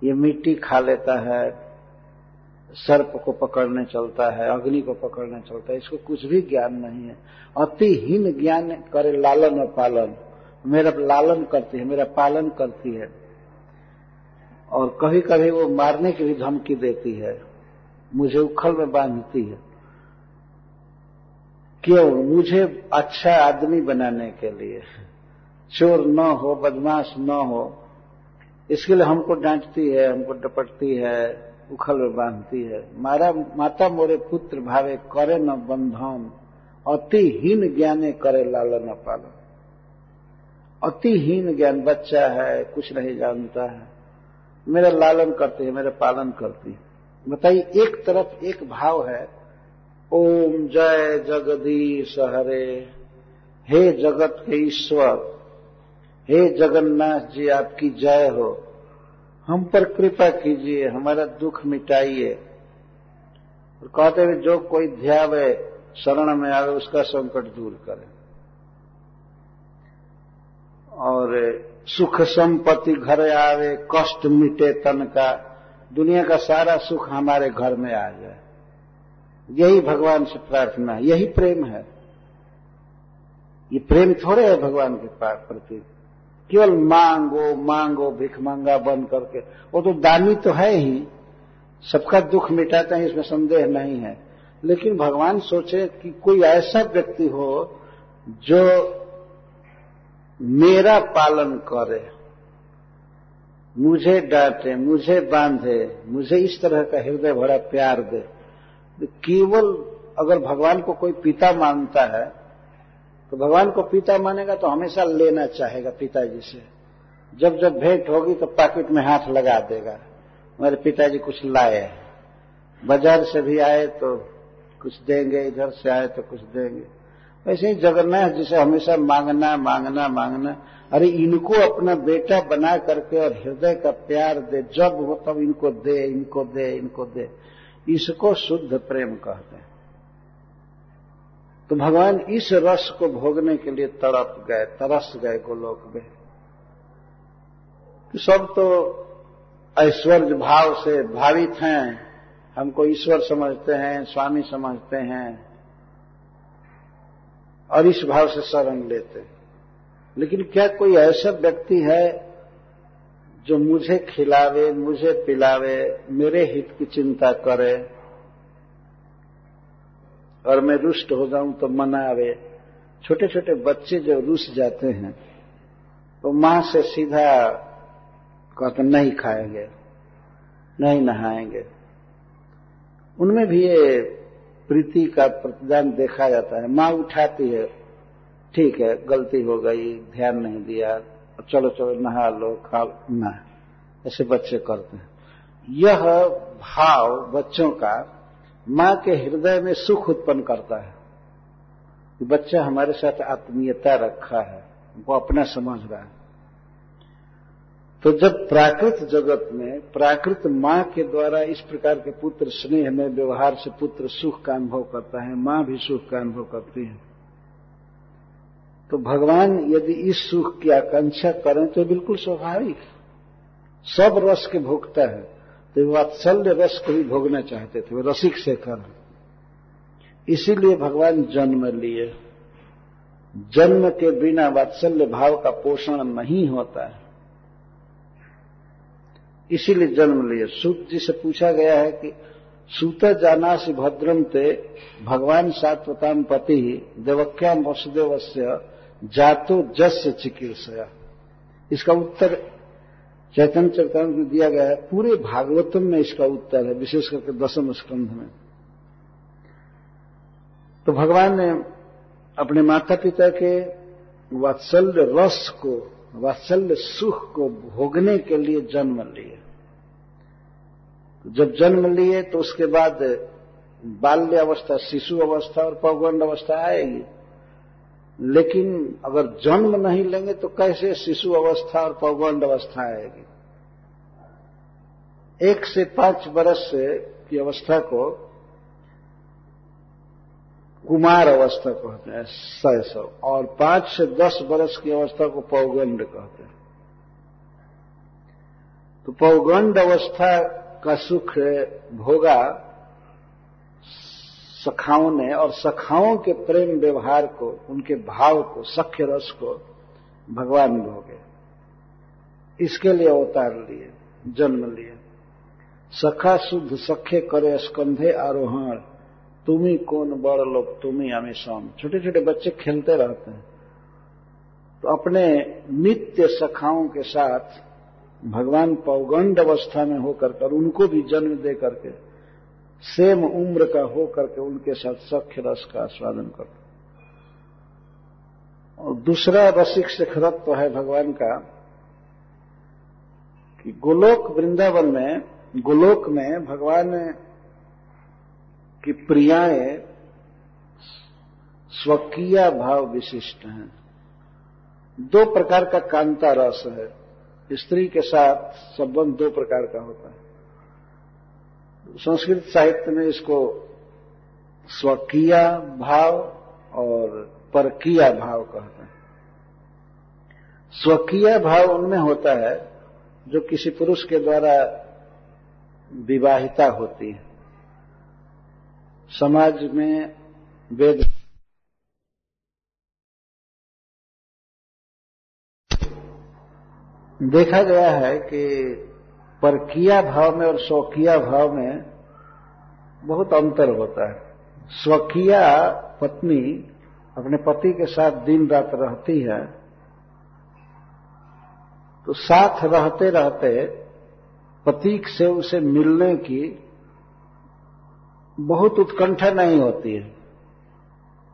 Speaker 1: ये मिट्टी खा लेता है, सर्प को पकड़ने चलता है, अग्नि को पकड़ने चलता है, इसको कुछ भी ज्ञान नहीं है। अतिहीन ज्ञान करे लालन और पालन। मेरा लालन करती है, मेरा पालन करती है। और कभी कभी वो मारने की भी धमकी देती है। मुझे उखल में बांधती है। क्यों? मुझे अच्छा आदमी बनाने के लिए। चोर न हो, बदमाश न हो, इसके लिए हमको डांटती है, हमको डपटती है, उखल में बांधती है। मारा, माता मोरे पुत्र भावे, करे न बंधन, अतिहीन ज्ञाने करे लालन पालन अतिहीन ज्ञान बच्चा है, कुछ नहीं जानता है। मेरा लालन करती है, मेरा पालन करती है। बताइए, एक तरफ़ एक भाव है ओम जय जगदीश हरे। हे जगत के ईश्वर, हे जगन्नाथ जी, आपकी जय हो। हम पर कृपा कीजिए, हमारा दुख मिटाइए। और कहते हुए जो कोई ध्यावे शरण में आवे, उसका संकट दूर करे। और सुख संपत्ति घर आवे, कष्ट मिटे तन का। दुनिया का सारा सुख हमारे घर में आ जाए। यही भगवान से प्रार्थना है, यही प्रेम है। ये प्रेम थोड़े है भगवान के प्रति। केवल मांगो मांगो, भिख मांगा बन करके। वो तो दानी तो है ही। सबका दुख मिटाते हैं, इसमें संदेह नहीं है। लेकिन भगवान सोचे कि कोई ऐसा व्यक्ति हो जो मेरा पालन करे। मुझे डांटे, मुझे बांधे, मुझे इस तरह का हृदय भरा प्यार दे। केवल अगर भगवान को कोई पिता मानता है तो भगवान को पिता मानेगा तो हमेशा लेना चाहेगा पिताजी से। जब जब भेंट होगी तो पॉकेट में हाथ लगा देगा। मेरे पिताजी कुछ लाए बाज़ार से भी आए तो कुछ देंगे, इधर से आए तो कुछ देंगे। वैसे ही जगन्नाथ जी से हमेशा मांगना मांगना मांगना। अरे इनको अपना बेटा बना करके और हृदय का प्यार दे। जब हो तब इनको दे इनको दे इनको दे। इसको शुद्ध प्रेम कहते हैं। तो भगवान इस रस को भोगने के लिए तड़प गए, तरस गए गोलोक में। सब तो ऐश्वर्य भाव से भावित हैं। हमको ईश्वर समझते हैं, स्वामी समझते हैं। और इस भाव से शरण लेते हैं। लेकिन क्या कोई ऐसा व्यक्ति है जो मुझे खिलावे, मुझे पिलावे, मेरे हित की चिंता करे और मैं रुष्ट हो जाऊँ तो मनावे। छोटे छोटे बच्चे जो रुस जाते हैं तो माँ से सीधा कहते नहीं खाएँगे, नहीं नहाएँगे। उनमें भी ये प्रीति का प्रतिदान देखा जाता है। माँ उठाती है, ठीक है, गलती हो गई, ध्यान नहीं दिया चलो चलो, नहा लो, खा ना, ऐसे बच्चे करते हैं। यह भाव बच्चों का माँ के हृदय में सुख उत्पन्न करता है। कि बच्चा हमारे साथ आत्मीयता रखा है, वो अपना समझ रहा है। तो जब प्राकृत जगत में, प्राकृत माँ के द्वारा इस प्रकार के पुत्र स्नेह में, व्यवहार से पुत्र सुख का अनुभव करता है, माँ भी सुख का अनुभव करती है। तो भगवान यदि इस सुख की आकांक्षा करें तो बिल्कुल स्वाभाविक सब रस के भोगता है। तो वात्सल्य रस को भी भोगना चाहते थे रसिक कर इसीलिए भगवान जन्म लिए। जन्म के बिना वात्सल्य भाव का पोषण नहीं होता है। इसीलिए जन्म लिए। सूत जी से पूछा गया है कि, सूत जानासी भद्रम ते, भगवान सात्वताम पति देवक्याम वसुदेव से जातो जस्य चिकित्सा इसका उत्तर चैतन्य चरितम में दिया गया है। पूरे भागवतम में इसका उत्तर है, विशेष करके दसम स्कंध में। तो भगवान ने अपने माता पिता के वात्सल्य रस को, वात्सल्य सुख को भोगने के लिए जन्म लिए। जब जन्म लिए तो उसके बाद बाल्य अवस्था शिशु अवस्था और पौगंड अवस्था आएगी। लेकिन अगर जन्म नहीं लेंगे तो कैसे शिशु अवस्था और पौगंड अवस्था आएगी? एक से पाँच वर्ष की अवस्था को कुमार अवस्था कहते हैं शैशव और पाँच से दस वर्ष की अवस्था को पौगंड कहते हैं। तो पौगंड अवस्था का सुख भोगा सखाओं ने और सखाओं के प्रेम व्यवहार को, उनके भाव को, सख्य रस को भगवान भोगे। इसके लिए अवतार लिए, जन्म लिए। सखा शुद्ध, सख्य करे स्कंधे आरोहण। तुम्ही कौन बड़ लोग, तुम्ही शाम छोटे छोटे बच्चे खेलते रहते हैं। तो अपने नित्य सखाओं के साथ भगवान पौगंड अवस्था में होकर कर उनको भी जन्म दे करके सेम उम्र का हो करके उनके साथ सख्य रस का आस्वादन करते और दूसरा रसिक शिखरत्व तो है भगवान का कि गोलोक वृंदावन में, गोलोक में भगवान की प्रियाएँ स्वकीय भाव विशिष्ट हैं। दो प्रकार का कांता रस है। स्त्री के साथ संबंध दो प्रकार का होता है। संस्कृत साहित्य में इसको स्वकीय भाव और परकीय भाव कहते हैं। स्वकीय भाव उनमें होता है जो किसी पुरुष के द्वारा विवाहिता होती है। समाज में वेद देखा गया है कि परकिया भाव में और स्वकीय भाव में बहुत अंतर होता है। स्वकीय पत्नी अपने पति के साथ दिन रात रहती है तो साथ रहते रहते पति से उसे मिलने की बहुत उत्कंठा नहीं होती है,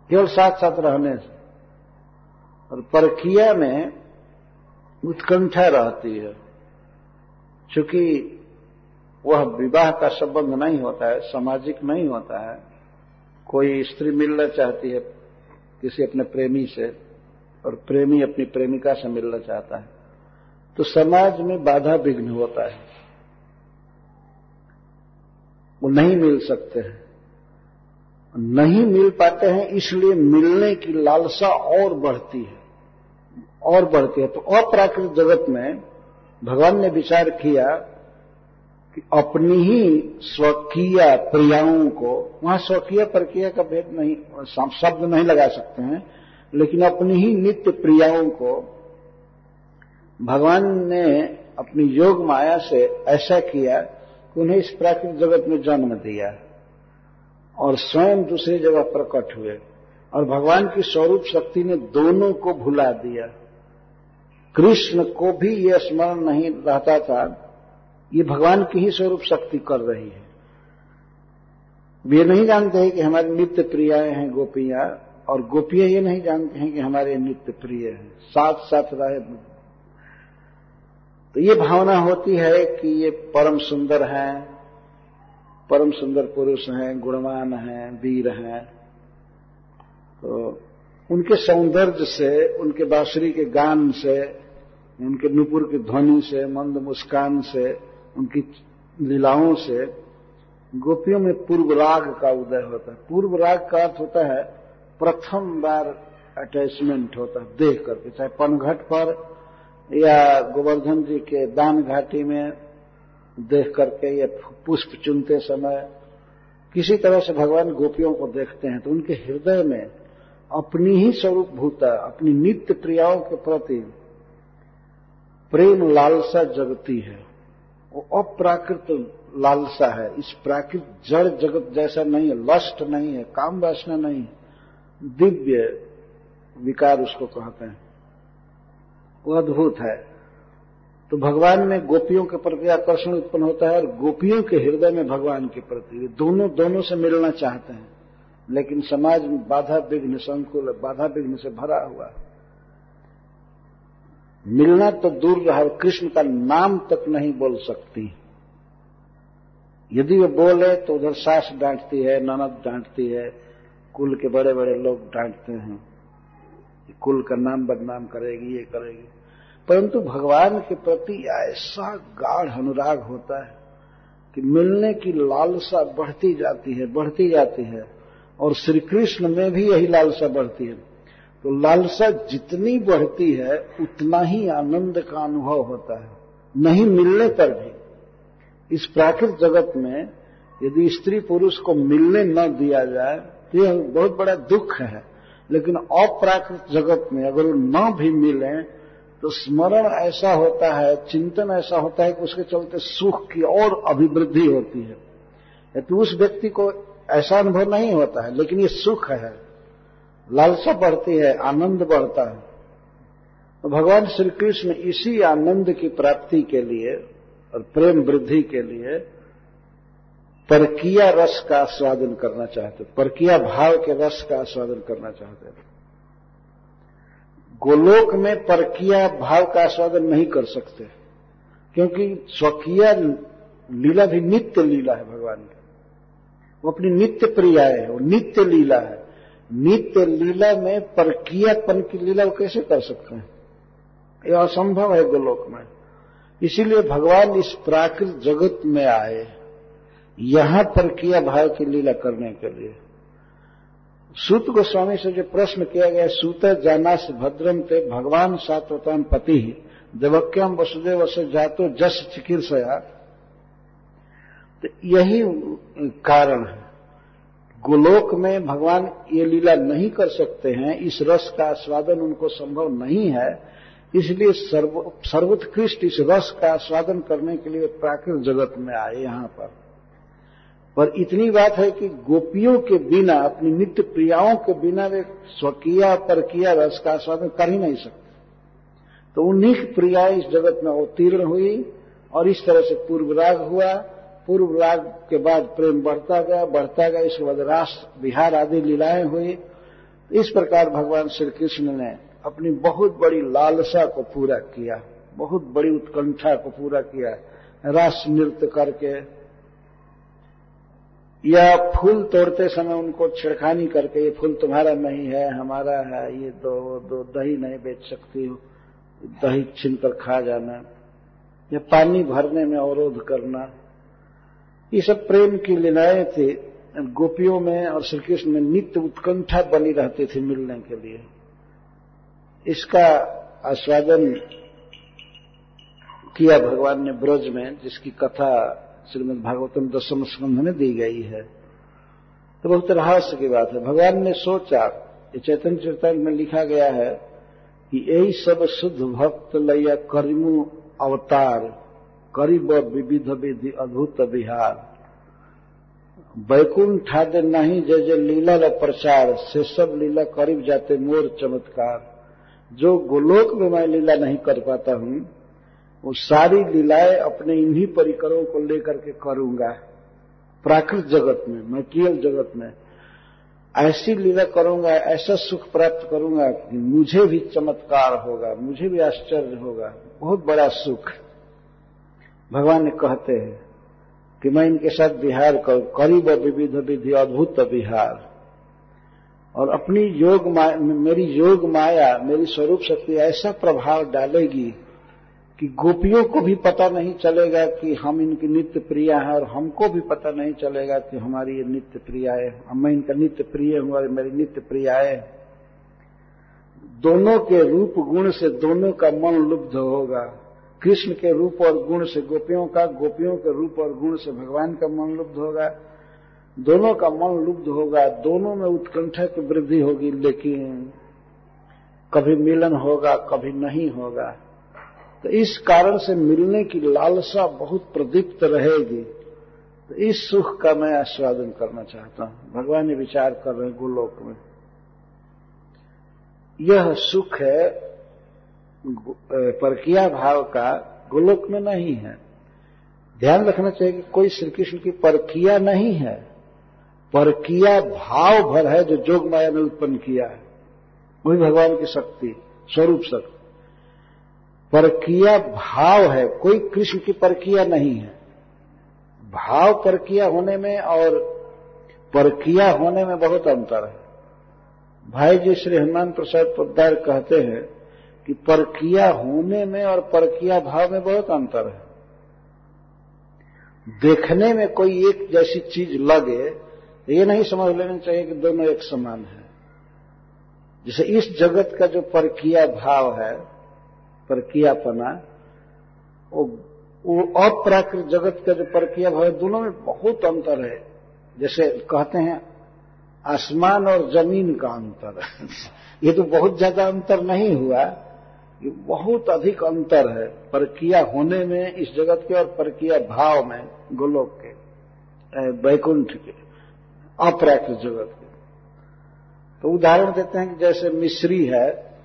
Speaker 1: केवल साथ साथ रहने से। और परकिया में उत्कंठा रहती है। चूँकि वह विवाह का संबंध नहीं होता है, सामाजिक नहीं होता है, कोई स्त्री मिलना चाहती है किसी अपने प्रेमी से और प्रेमी अपनी प्रेमिका से मिलना चाहता है तो समाज में बाधा विघ्न होता है। वो नहीं मिल सकते हैं। नहीं मिल पाते हैं, इसलिए मिलने की लालसा और बढ़ती है, और बढ़ती है। तो अप्राकृत जगत में भगवान ने विचार किया कि अपनी ही स्वकीय प्रियाओं को, वहाँ स्वकीय प्रक्रिया का भेद नहीं शब्द नहीं लगा सकते हैं, लेकिन अपनी ही नित्य प्रियाओं को भगवान ने अपनी योग माया से ऐसा किया कि उन्हें इस प्राकृतिक जगत में जन्म दिया और स्वयं दूसरी जगह प्रकट हुए और भगवान की स्वरूप शक्ति ने दोनों को भुला दिया। कृष्ण को भी यह स्मरण नहीं रहता था। ये भगवान की ही स्वरूप शक्ति कर रही है। वे नहीं जानते हैं कि हमारी नित्य प्रियाएँ हैं गोपियाँ, और गोपियाँ ये नहीं जानते हैं कि हमारे नित्य प्रिय हैं। साथ साथ रहे तो ये भावना होती है कि ये परम सुंदर हैं, परम सुंदर पुरुष हैं, गुणवान हैं, वीर हैं। तो उनके सौंदर्य से, उनके बांसुरी के गान से, उनके नुपुर की ध्वनि से, मंद मुस्कान से, उनकी लीलाओं से गोपियों में पूर्व राग का उदय होता है। पूर्व राग का अर्थ होता है, प्रथम बार अटैचमेंट होता है देख करके। चाहे पनघट पर या गोवर्धन जी के दान घाटी में देख करके या पुष्प चुनते समय किसी तरह से भगवान गोपियों को देखते हैं तो उनके हृदय में अपनी ही स्वरूप भूता अपनी नित्य प्रियाओं के प्रति प्रेम लालसा जगती है। वो अप्राकृत लालसा है, इस प्राकृत जड़ जगत जैसा नहीं है, लस्ट नहीं है, काम वासना नहीं दिव्य विकार उसको कहते हैं। वो अद्भुत है। तो भगवान में गोपियों के प्रति आकर्षण उत्पन्न होता है और गोपियों के हृदय में भगवान के प्रति दोनों दोनों से मिलना चाहते हैं। लेकिन समाज में बाधा विघ्न संकुल, बाधा विघ्न से भरा हुआ मिलना तो दूर रहा कृष्ण का नाम तक नहीं बोल सकती। यदि वो बोले तो उधर सास डांटती है, ननद डांटती है, कुल के बड़े बड़े लोग डांटते हैं। कुल का नाम बदनाम करेगी, ये करेगी। परंतु भगवान के प्रति ऐसा गाढ़ अनुराग होता है कि मिलने की लालसा बढ़ती जाती है, बढ़ती जाती है। और श्री कृष्ण में भी यही लालसा बढ़ती है। तो लालसा जितनी बढ़ती है, उतना ही आनंद का अनुभव होता है। नहीं मिलने पर भी। इस प्राकृत जगत में यदि स्त्री पुरुष को मिलने न दिया जाए तो यह बहुत बड़ा दुख है। लेकिन अप्राकृत जगत में अगर वो न भी मिले तो स्मरण ऐसा होता है, चिंतन ऐसा होता है कि उसके चलते सुख की और अभिवृद्धि होती है। तो उस व्यक्ति को ऐसा अनुभव नहीं होता है, लेकिन ये सुख है। लालसा बढ़ती है, आनंद बढ़ता है। तो भगवान श्री कृष्ण इसी आनंद की प्राप्ति के लिए और प्रेम वृद्धि के लिए परकिया रस का आस्वादन करना चाहते परकिया भाव के रस का आस्वादन करना चाहते हैं गोलोक में परकिया भाव का आस्वादन नहीं कर सकते, क्योंकि स्वकीय लीला भी नित्य लीला है भगवान की। वो अपनी नित्य प्रिया है, वो नित्य लीला है। नित्य लीला में परकियापन की लीला वो कैसे कर सकते हैं? यह असंभव है गोलोक में। इसीलिए भगवान इस प्राकृत जगत में आए, यहाँ पर किया भाव की लीला करने के लिए। सूत गोस्वामी से जो प्रश्न किया गया, सूत जानास भद्रम ते भगवान सात्वतान पति देवक्यम वसुदेव से जातो जस चिकित्सया। तो यही कारण है। गोलोक में भगवान ये लीला नहीं कर सकते हैं, इस रस का आस्वादन उनको संभव नहीं है, इसलिए सर्व, सर्वोत्कृष्ट इस रस का आस्वादन करने के लिए प्राकृत जगत में आए यहाँ पर। पर इतनी बात है कि गोपियों के बिना, अपनी नित्य प्रियाओं के बिना वे स्वकीय पर किया रस का आस्वादन कर ही नहीं सकते। तो उन्हीं प्रिया इस जगत में अवतीर्ण हुई और इस तरह से पूर्व राग हुआ। पूर्व राग के बाद प्रेम बढ़ता गया बढ़ता गया इसके बाद रास बिहार आदि लीलाएँ हुई। इस प्रकार भगवान श्री कृष्ण ने अपनी बहुत बड़ी लालसा को पूरा किया, बहुत बड़ी उत्कंठा को पूरा किया, रास नृत्य करके। या फूल तोड़ते समय उनको छिड़खानी करके, ये फूल तुम्हारा नहीं है, हमारा है, ये दो दो दही नहीं बेच सकती हो, दही छीनकर खा जाना, या पानी भरने में अवरोध करना। ये सब प्रेम की लीलाएँ थी। गोपियों में और श्री कृष्ण में नित्य उत्कंठा बनी रहती थी मिलने के लिए। इसका आस्वादन किया भगवान ने ब्रज में, जिसकी कथा श्रीमद भागवतम दसम स्कंध में दी गई है। तो बहुत रहस्य की बात है। भगवान ने सोचा, ये चैतन्य चैतन्य में लिखा गया है कि यही सब शुद्ध भक्त लैया करिमु अवतार। करीब विविध विधि अद्भुत बिहार बैकुंठ आदि नहीं, जय जय लीला प्रचार से सब लीला करीब जाते मोर चमत्कार। जो गोलोक में मैं लीला नहीं कर पाता हूँ, वो सारी लीलाएँ अपने इन्हीं परिकरों को लेकर के करूँगा। प्राकृत जगत में, मैं केवल जगत में। ऐसी लीला करूँगा, ऐसा सुख प्राप्त करूँगा कि मुझे भी चमत्कार होगा, मुझे भी आश्चर्य होगा। बहुत बड़ा सुख। भगवान कहते हैं कि मैं इनके साथ बिहार करूँ। करीब विविध विधि, अद्भुत बिहार और अपनी योग माया, मेरी योग माया, मेरी स्वरूप शक्ति ऐसा प्रभाव डालेगी कि गोपियों को भी पता नहीं चलेगा कि हम इनकी नित्य प्रिया हैं और हमको भी पता नहीं चलेगा कि हमारी ये नित्य प्रिया है। मैं इनका नित्य प्रिय हूँ और मेरी नित्य प्रिया है। दोनों के रूप गुण से दोनों का मन लुब्ध होगा। कृष्ण के रूप और गुण से गोपियों का, गोपियों के रूप और गुण से भगवान का मन लुब्ध होगा। दोनों का मन लुब्ध होगा, दोनों में उत्कंठा की वृद्धि होगी, लेकिन कभी मिलन होगा, कभी नहीं होगा। तो इस कारण से मिलने की लालसा बहुत प्रदीप्त रहेगी। तो इस सुख का मैं आस्वादन करना चाहता हूँ। भगवान विचार कर रहे हैं गोलोक में। यह सुख है परकिया भाव का गोलोक में नहीं है। ध्यान रखना चाहिए कि कोई श्री कृष्ण की परकिया नहीं है। परकिया भाव भर है जो जोग माया ने उत्पन्न किया है। वही भगवान की शक्ति, स्वरूप शक्ति। परकिया भाव है, कोई कृष्ण की परकिया नहीं है। भाव परकिया होने में और परकिया होने में बहुत अंतर है। भाई जी श्री हनुमान प्रसाद पोदार कहते हैं कि परकिया होने में और परकिया भाव में बहुत अंतर है। देखने में कोई एक जैसी चीज़ लगे ये नहीं समझ लेना चाहिए कि दोनों एक समान है। जैसे इस जगत का जो परकिया भाव है परकियापना वो, वो अप्राकृत जगत का जो परकिया भाव है दोनों में बहुत अंतर है। जैसे कहते हैं आसमान और ज़मीन का अंतर ये तो बहुत ज़्यादा अंतर नहीं हुआ। ये बहुत अधिक अंतर है परकिया होने में, इस जगत के और परकिया भाव में, गोलोक के वैकुंठ के अपराकृत जगत के। तो उदाहरण देते हैं कि जैसे मिश्री है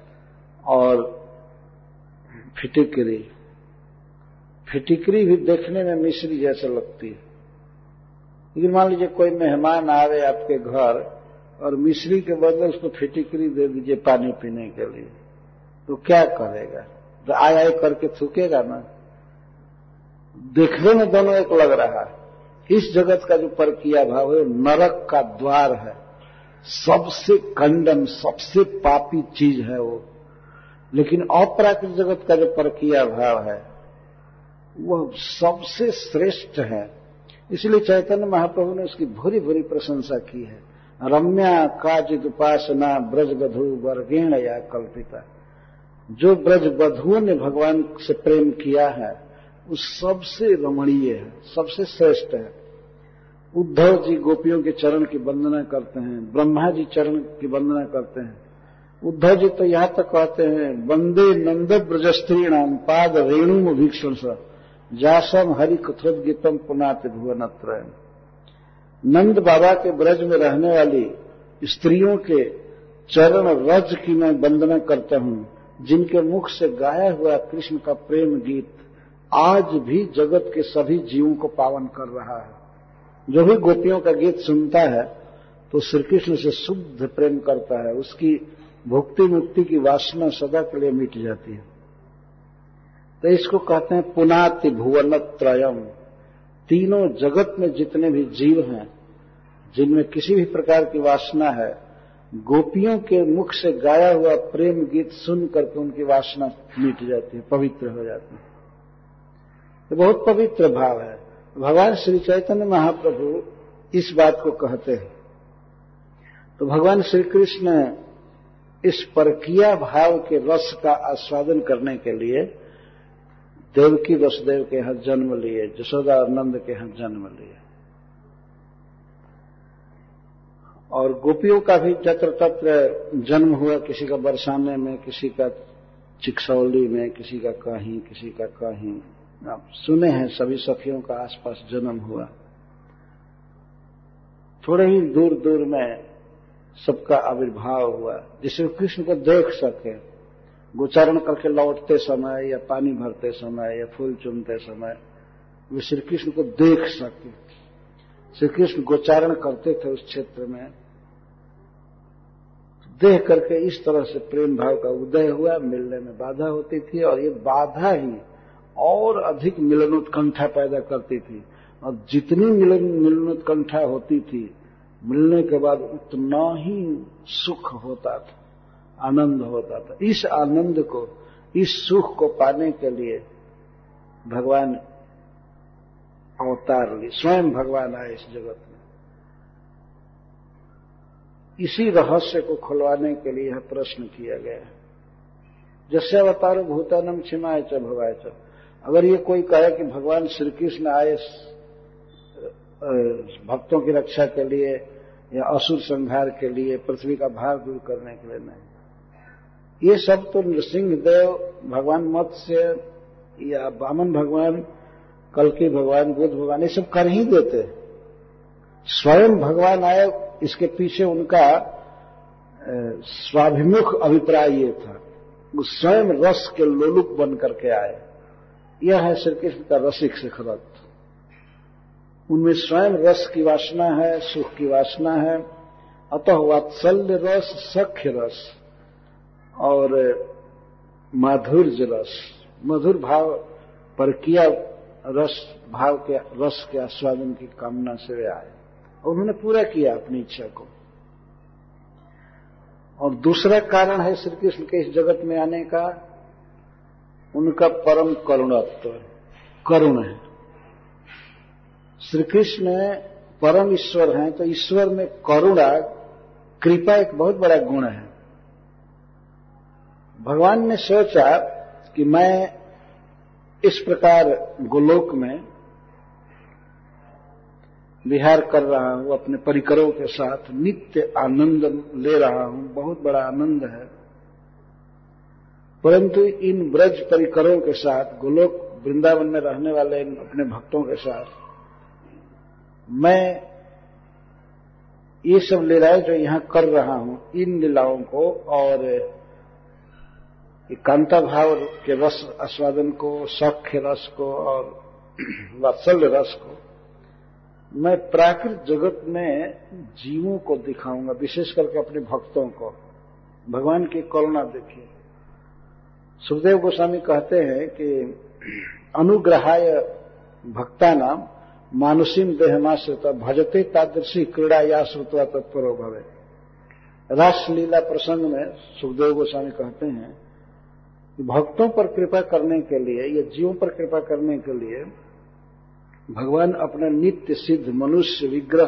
Speaker 1: और फिटिकरी। फिटिकरी भी देखने में मिश्री जैसे लगती है। लेकिन मान लीजिए कोई मेहमान आवे आपके घर और मिश्री के बदले उसको फिटिकरी दे दीजिए पानी पीने के लिए। तो क्या करेगा? तो आय आय करके थूकेगा ना। देखने में दोनों एक लग रहा है। इस जगत का जो परकिया भाव है, नरक का द्वार है। सबसे कंडम, सबसे पापी चीज़ है वो। लेकिन अपराकृत जगत का जो परकिया भाव है वह सबसे श्रेष्ठ है। इसलिए चैतन्य महाप्रभु ने उसकी भूरी भूरी प्रशंसा की है। रम्या काजित उपासना ब्रजगधु वर्गेण या कल्पिता। जो ब्रज बधुओं ने भगवान से प्रेम किया है, वो सबसे रमणीय है, सबसे श्रेष्ठ है। उद्धव जी गोपियों के चरण की वंदना करते हैं, ब्रह्मा जी चरण की वंदना करते हैं। उद्धव जी तो यहाँ तक कहते हैं, वंदे नंद ब्रजस्त्री नाम पाद रेणु भीक्षण स, जासम हरि कथोद्गीतम पुनात भुवन नंद बाबा के ब्रज में रहने वाली स्त्रियों के चरण रज की मैं वंदना करता हूँ। जिनके मुख से गाया हुआ कृष्ण का प्रेम गीत आज भी जगत के सभी जीवों को पावन कर रहा है। जो भी गोपियों का गीत सुनता है तो श्री कृष्ण से शुद्ध प्रेम करता है। उसकी भुक्ति मुक्ति की वासना सदा के लिए मिट जाती है। तो इसको कहते हैं पुनाति भुवन त्रयम तीनों जगत में जितने भी जीव हैं, जिनमें किसी भी प्रकार की वासना है गोपियों के मुख से गाया हुआ प्रेम गीत सुन करके उनकी वासना मिट जाती है, पवित्र हो जाती है। बहुत पवित्र भाव है। भगवान श्री चैतन्य महाप्रभु इस बात को कहते हैं। तो भगवान श्री कृष्ण इस परकिया भाव के रस का आस्वादन करने के लिए देवकी वसुदेव के यहाँ जन्म लिए जशोदा और नंद के यहाँ जन्म लिए। और गोपियों का भी जत्र तत्र जन्म हुआ, किसी का बरसाने में, किसी का चिकसौली में, किसी का कहीं, किसी का कहीं। आप सुने हैं, सभी सखियों का आसपास जन्म हुआ। थोड़े ही दूर दूर में सबका आविर्भाव हुआ। जिससे कृष्ण को देख सके, गोचारण करके लौटते समय, या पानी भरते समय, या फूल चुनते समय, वे श्री कृष्ण को देख सके। श्री कृष्ण गोचारण करते थे उस क्षेत्र में देख करके इस तरह से प्रेम भाव का उदय हुआ, मिलने में बाधा होती थी और ये बाधा ही और अधिक मिलनोत्कंठा पैदा करती थी। और जितनी मिलन, मिलनोत्कंठा होती थी, मिलने के बाद उतना ही सुख होता था, आनंद होता था। इस आनंद को, इस सुख को पाने के लिए भगवान अवतार लिए, स्वयं भगवान आए इस जगत में। इसी रहस्य को खुलवाने के लिए यह प्रश्न किया गया है। जैसे अवतार भूतानम क्षिमाय च भवाय च। अगर ये कोई कहे कि भगवान श्री कृष्ण आए भक्तों की रक्षा के लिए या असुर संहार के लिए, पृथ्वी का भार दूर करने के लिए नहीं। ये सब तो नृसिंह देव भगवान मत्स्य या बामन भगवान, कलकी भगवान, बुद्ध भगवान, ये सब कर ही देते स्वयं भगवान आए इसके पीछे उनका स्वाभिमुख अभिप्राय ये था वो स्वयं रस के लोलुक बन करके आए। यह है श्री कृष्ण का रसिक शिखरत उनमें स्वयं रस की वासना है, सुख की वासना है। अतः वात्सल्य रस, सख्य रस और माधुर्य रस। मधुर भाव पर किया रस, भाव के, रस के आस्वादन की कामना से वे आए। उन्होंने पूरा किया अपनी इच्छा को। और दूसरा कारण है श्री कृष्ण के इस जगत में आने का, उनका परम करुणत्व करुण है। श्री कृष्ण परम ईश्वर हैं तो ईश्वर में करुणा, कृपा एक बहुत बड़ा गुण है। भगवान ने सोचा कि मैं इस प्रकार गोलोक में विहार कर रहा हूँ, अपने परिकरों के साथ नित्य आनंद ले रहा हूँ। बहुत बड़ा आनंद है। परंतु इन ब्रज परिकरों के साथ, गोलोक वृंदावन में रहने वाले इन अपने भक्तों के साथ, मैं ये सब लीलाएँ जो यहाँ कर रहा हूँ, इन लीलाओं को और कांता भाव के रस, आस्वादन को, सौख्य रस को और वात्सल्य रस को मैं प्राकृत जगत में जीवों को दिखाऊँगा, विशेष करके अपने भक्तों को। भगवान की करुणा देखिए। सुखदेव गोस्वामी कहते हैं कि अनुग्रहाय भक्ता नाम मानुषीम देहमाश्रित, भजते तादृशी क्रीड़ा या श्रुतवा तत्परो भवे। रासलीला प्रसंग में सुखदेव गोस्वामी कहते हैं भक्तों पर कृपा करने के लिए, या जीवों पर कृपा करने के लिए भगवान अपना नित्य सिद्ध मनुष्य विग्रह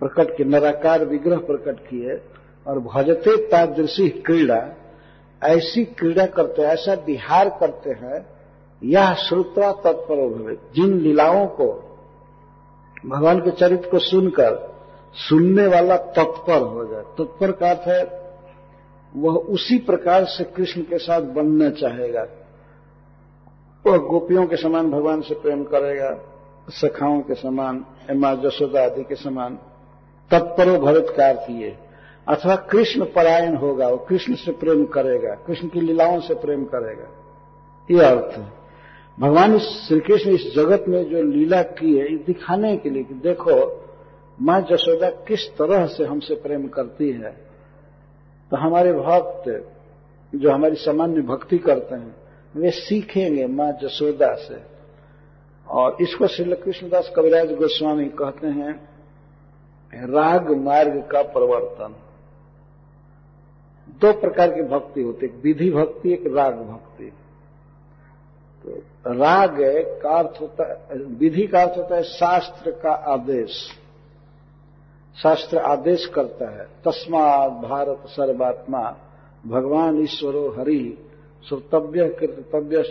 Speaker 1: प्रकट किए, नराकार विग्रह प्रकट किए और भजते तादृशी क्रीड़ा, ऐसी क्रीड़ा करते हैं ऐसा विहार करते हैं, यह श्रुतवा तत्पर भवे जिन लीलाओं को, भगवान के चरित्र को सुनकर सुनने वाला तत्पर हो जाए। तत्पर का अर्थ है, वह उसी प्रकार से कृष्ण के साथ बनना चाहेगा। वह गोपियों के समान भगवान से प्रेम करेगा। सखाओं के समान माँ जशोदा आदि के समान तत्परो भरत का अर्थ अथवा कृष्ण परायण होगा, वो कृष्ण से प्रेम करेगा, कृष्ण की लीलाओं से प्रेम करेगा। ये अर्थ है। भगवान श्री कृष्ण इस जगत में जो लीला की है दिखाने के लिए कि देखो, माँ जशोदा किस तरह से हमसे प्रेम करती है। तो हमारे भक्त, जो हमारी सामान्य भक्ति करते हैं, वे सीखेंगे माँ जसोदा से। और इसको श्री कृष्णदास कविराज गोस्वामी कहते हैं, राग मार्ग का प्रवर्तन। दो प्रकार की भक्ति होती है विधि भक्ति, एक राग भक्ति। तो राग का अर्थ होता है, विधि का अर्थ होता है शास्त्र का आदेश। शास्त्र आदेश करता है, तस्मात भारत सर्वात्मा, भगवान ईश्वरो हरि, श्रोतव्य कृतव्य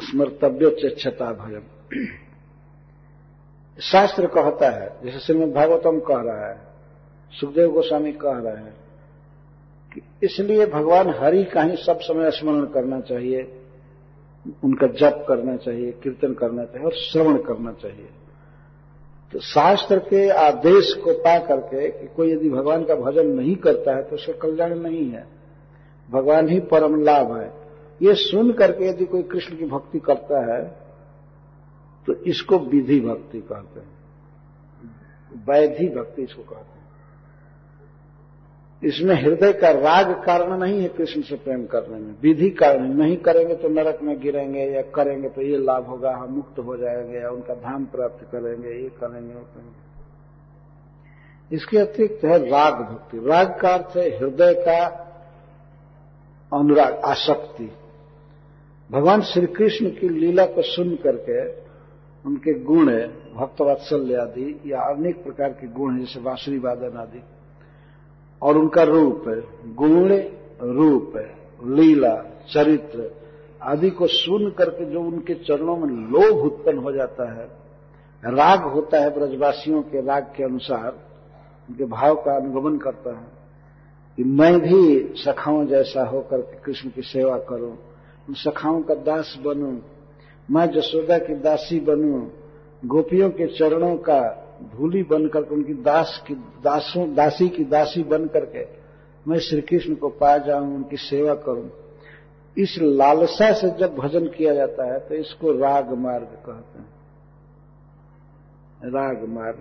Speaker 1: स्मर्तव्य चक्षता भयम। शास्त्र कहता है, जैसे श्रीमद भागवतम कह रहा है, सुखदेव गोस्वामी कह रहे हैं कि इसलिए भगवान हरि का ही सब समय स्मरण करना चाहिए, उनका जप करना चाहिए, कीर्तन करना चाहिए और श्रवण करना चाहिए। तो शास्त्र के आदेश को पा करके कि कोई यदि भगवान का भजन नहीं करता है तो उसका कल्याण नहीं है। भगवान ही परम लाभ है। ये सुन करके यदि कोई कृष्ण की भक्ति करता है तो इसको विधि भक्ति कहते हैं। वैधि भक्ति इसको कहते हैं। इसमें हृदय का राग कारण नहीं है कृष्ण से प्रेम करने में। विधि कारण नहीं करेंगे तो नरक में गिरेंगे, या करेंगे तो ये लाभ होगा, हम मुक्त हो जाएँगे, या उनका धाम प्राप्त करेंगे, ये करेंगे, वो करेंगे। इसके अतिरिक्त है राग भक्ति। राग का अर्थ है हृदय का अनुराग, आसक्ति। भगवान श्री कृष्ण की लीला को सुन करके उनके गुण भक्तवात्सल्य आदि, या अनेक प्रकार के गुण जैसे बांसुरी वादन आदि। और उनका रूप गुण रूप लीला, चरित्र आदि को सुन करके जो उनके चरणों में लोभ उत्पन्न हो जाता है, राग होता है ब्रजवासियों के राग के अनुसार, उनके भाव का अनुगमन करता है कि मैं भी सखाओं जैसा होकर कृष्ण की सेवा करूँ सखाओं का दास बनूं। मैं जसोदा की दासी बनूं। गोपियों के चरणों का धूली बन करके उनकी दास की दासों, दासी की दासी बन करके मैं श्री कृष्ण को पा जाऊँ, उनकी सेवा करूँ। इस लालसा से जब भजन किया जाता है तो इसको राग मार्ग कहते हैं। राग मार्ग।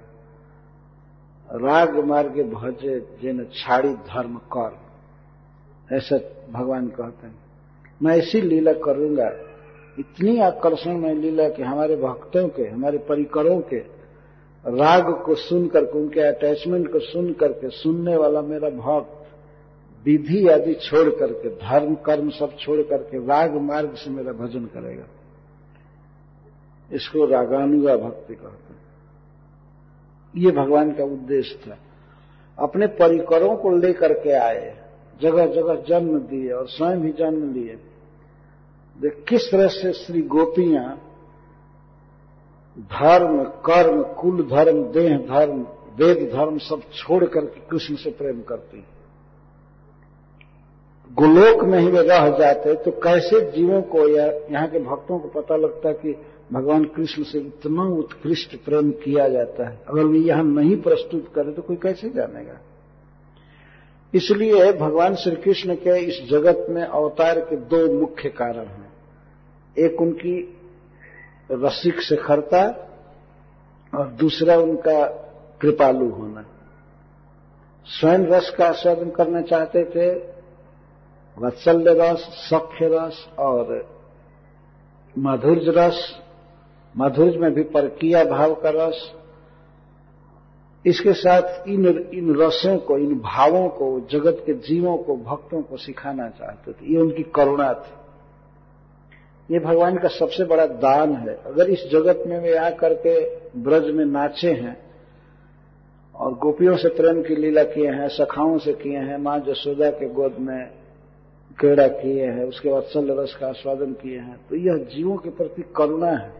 Speaker 1: राग मार्ग भजे, जिन छाड़ी धर्म कर। ऐसा भगवान कहते हैं। मैं ऐसी लीला करूँगा। इतनी आकर्षण में लीला कि हमारे भक्तों के, हमारे परिकरों के राग को सुन करके उनके अटैचमेंट को सुन करके सुनने वाला मेरा भक्त, विधि आदि छोड़ करके, धर्म, कर्म सब छोड़ करके राग मार्ग से मेरा भजन करेगा। इसको रागानुगा भक्ति कहते हैं। ये भगवान का उद्देश्य था। अपने परिकरों को लेकर के आए जगह जगह जन्म दिए और स्वयं भी जन्म लिए। किस तरह से श्री गोपियाँ धर्म, कर्म, कुल धर्म, देह धर्म, वेद धर्म सब छोड़ करके कृष्ण से प्रेम करती गोलोक में ही वे रह जाते तो कैसे जीवों को या यहाँ के भक्तों को पता लगता कि भगवान कृष्ण से इतना उत्कृष्ट प्रेम किया जाता है? अगर वे यहाँ नहीं प्रस्तुत करे तो कोई कैसे जानेगा? इसलिए भगवान श्री कृष्ण के इस जगत में अवतार के दो मुख्य कारण हैं। एक उनकी रसिक शेखरता और दूसरा उनका कृपालु होना। स्वयं रस का आस्वादन करना चाहते थे, वत्सल्य रस, सख्य रस और माधुर्य रस। माधुर्य में भी परकिया भाव का रस। इसके साथ इन इन रसों को, इन भावों को, जगत के जीवों को, भक्तों को सिखाना चाहते थे। ये उनकी करुणा थी। ये भगवान का सबसे बड़ा दान है। अगर इस जगत में वे आकर के ब्रज में नाचे हैं और गोपियों से प्रेम की लीला किए हैं, सखाओं से किए हैं, माँ जसोदा के गोद में क्रीड़ा किए हैं, उसके बाद सल रस का आस्वादन किए हैं तो यह जीवों के प्रति करुणा है।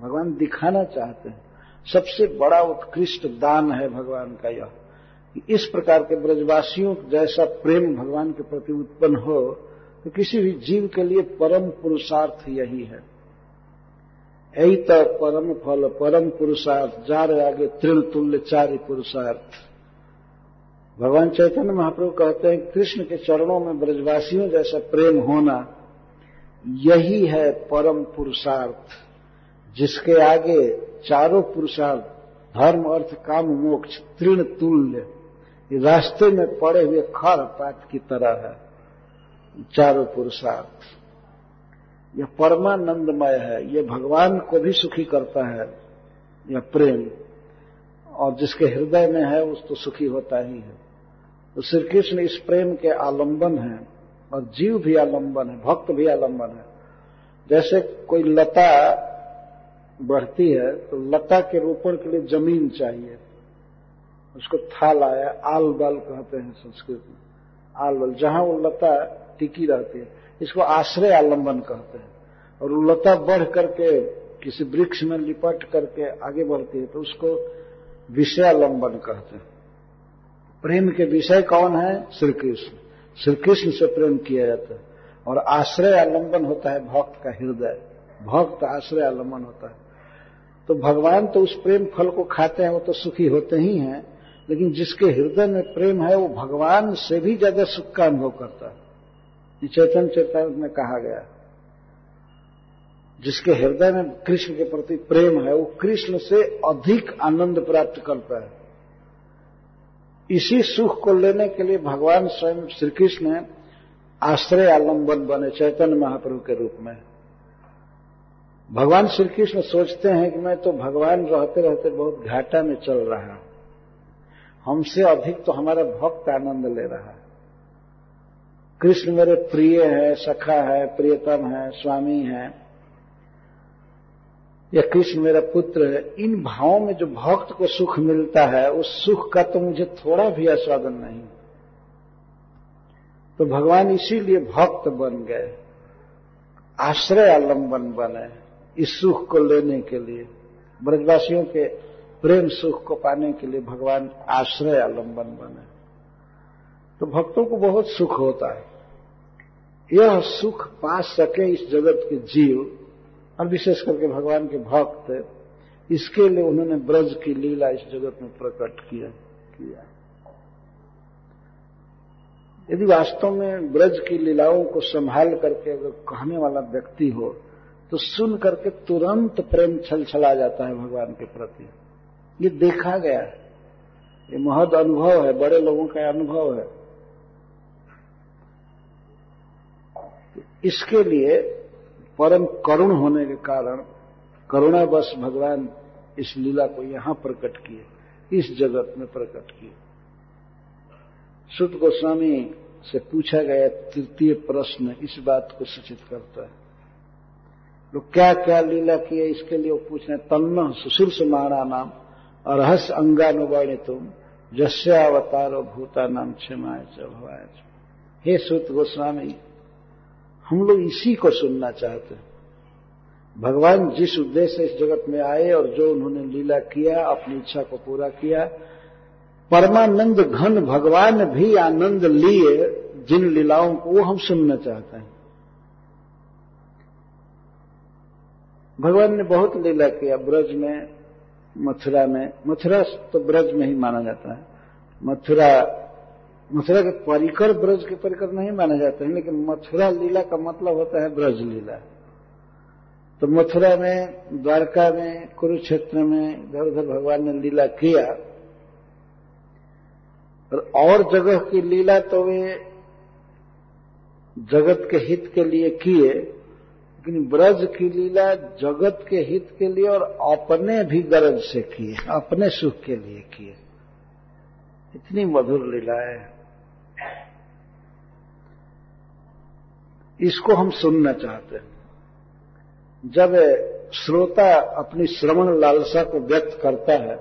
Speaker 1: भगवान दिखाना चाहते हैं। सबसे बड़ा उत्कृष्ट दान है भगवान का यह। इस प्रकार के ब्रजवासियों जैसा प्रेम भगवान के प्रति उत्पन्न हो तो किसी भी जीव के लिए परम पुरुषार्थ यही है। यही तो परम फल, परम पुरुषार्थ, जार आगे तृण तुल्य चारि पुरुषार्थ। भगवान चैतन्य महाप्रभु कहते हैं, कृष्ण के चरणों में ब्रजवासियों जैसा प्रेम होना यही है परम पुरुषार्थ, जिसके आगे चारों पुरुषार्थ, धर्म, अर्थ, काम, मोक्ष तृण तुल्य रास्ते में पड़े हुए खर पात की तरह है। चारों पुरुषार्थ। यह परमानंदमय है, यह भगवान को भी सुखी करता है, यह प्रेम। और जिसके हृदय में है, उस तो सुखी होता ही है। तो श्री कृष्ण इस प्रेम के आलंबन है, और जीव भी आलंबन है, भक्त भी आलंबन है। जैसे कोई लता बढ़ती है तो लता के रोपण के लिए ज़मीन चाहिए। उसको थाल आया, आल बल कहते हैं संस्कृत में। आल बल, जहाँ वो लता टिकी रहती है। इसको आश्रय आलंबन कहते हैं। और लता बढ़ करके, किसी वृक्ष में लिपट करके आगे बढ़ती है तो उसको विषयालंबन कहते हैं। प्रेम के विषय कौन है? श्री कृष्ण श्री कृष्ण से प्रेम किया जाता है। और आश्रय आलंबन होता है भक्त का हृदय। भक्त आश्रय आलंबन होता है। तो भगवान तो उस प्रेम फल को खाते हैं, वो तो सुखी होते ही हैं। लेकिन जिसके हृदय में प्रेम है, वो भगवान से भी ज़्यादा सुख का अनुभव करता है। चेतन में कहा गया। जिसके हृदय में कृष्ण के प्रति प्रेम है, वो कृष्ण से अधिक आनंद प्राप्त करता है। इसी सुख को लेने के लिए भगवान स्वयं श्री कृष्ण आश्रय आलंबन बने चैतन्य महाप्रभु के रूप में। भगवान श्री कृष्ण सोचते हैं कि मैं तो भगवान रहते रहते बहुत घाटा में चल रहा। हमसे अधिक तो हमारा भक्त आनंद ले रहा। है कृष्ण मेरे प्रिय है, सखा है, प्रियतम है, स्वामी है। या कृष्ण मेरा पुत्र है। इन भावों में जो भक्त को सुख मिलता है, उस सुख का तो मुझे थोड़ा भी आस्वादन नहीं। तो भगवान इसीलिए भक्त बन गए। आश्रय आलंबन बने इस सुख को लेने के लिए। ब्रजवासियों के प्रेम सुख को पाने के लिए भगवान आश्रय आलंबन बने। तो भक्तों को बहुत सुख होता है। यह सुख पा सके इस जगत के जीव, और विशेष करके भगवान के भक्त, इसके लिए उन्होंने ब्रज की लीला इस जगत में प्रकट किया किया। यदि वास्तव में ब्रज की लीलाओं को संभाल करके अगर कहने वाला व्यक्ति हो तो सुन करके तुरंत प्रेम छल छला जाता है भगवान के प्रति। ये देखा गया है। ये महद अनुभव है, बड़े लोगों का अनुभव है। इसके लिए परम करुण होने के कारण करुणावश भगवान इस लीला को यहाँ प्रकट किए, इस जगत में प्रकट किए। सुत गोस्वामी से पूछा गया तृतीय प्रश्न इस बात को सूचित करता है। लोग क्या क्या लीला किए इसके लिए वो पूछ रहे तन्न सुशील सुमाणा नाम, अरहस अंगानुवाणी तुम जस्यावतारो भूता नाम क्षमाय भवाय हे सुत गोस्वामी हम लोग इसी को सुनना चाहते हैं। भगवान जिस उद्देश्य से इस जगत में आए और जो उन्होंने लीला किया, अपनी इच्छा को पूरा किया, परमानंद घन भगवान भी आनंद लिए जिन लीलाओं को वो हम सुनना चाहते हैं। भगवान ने बहुत लीला किया ब्रज में, मथुरा में। मथुरा तो ब्रज में ही माना जाता है। मथुरा मथुरा के परिकर ब्रज के परिकर नहीं माने जाते हैं, लेकिन मथुरा लीला का मतलब होता है ब्रज लीला। तो मथुरा में, द्वारका में, कुरुक्षेत्र में, इधर उधर भगवान ने लीला किया। और जगह की लीला तो वे जगत के हित के लिए किए, लेकिन ब्रज की लीला जगत के हित के लिए और अपने भी गरज से किए, अपने सुख के लिए किए। इतनी मधुर लीला है। इसको हम सुनना चाहते हैं। जब श्रोता अपनी श्रवण लालसा को व्यक्त करता है,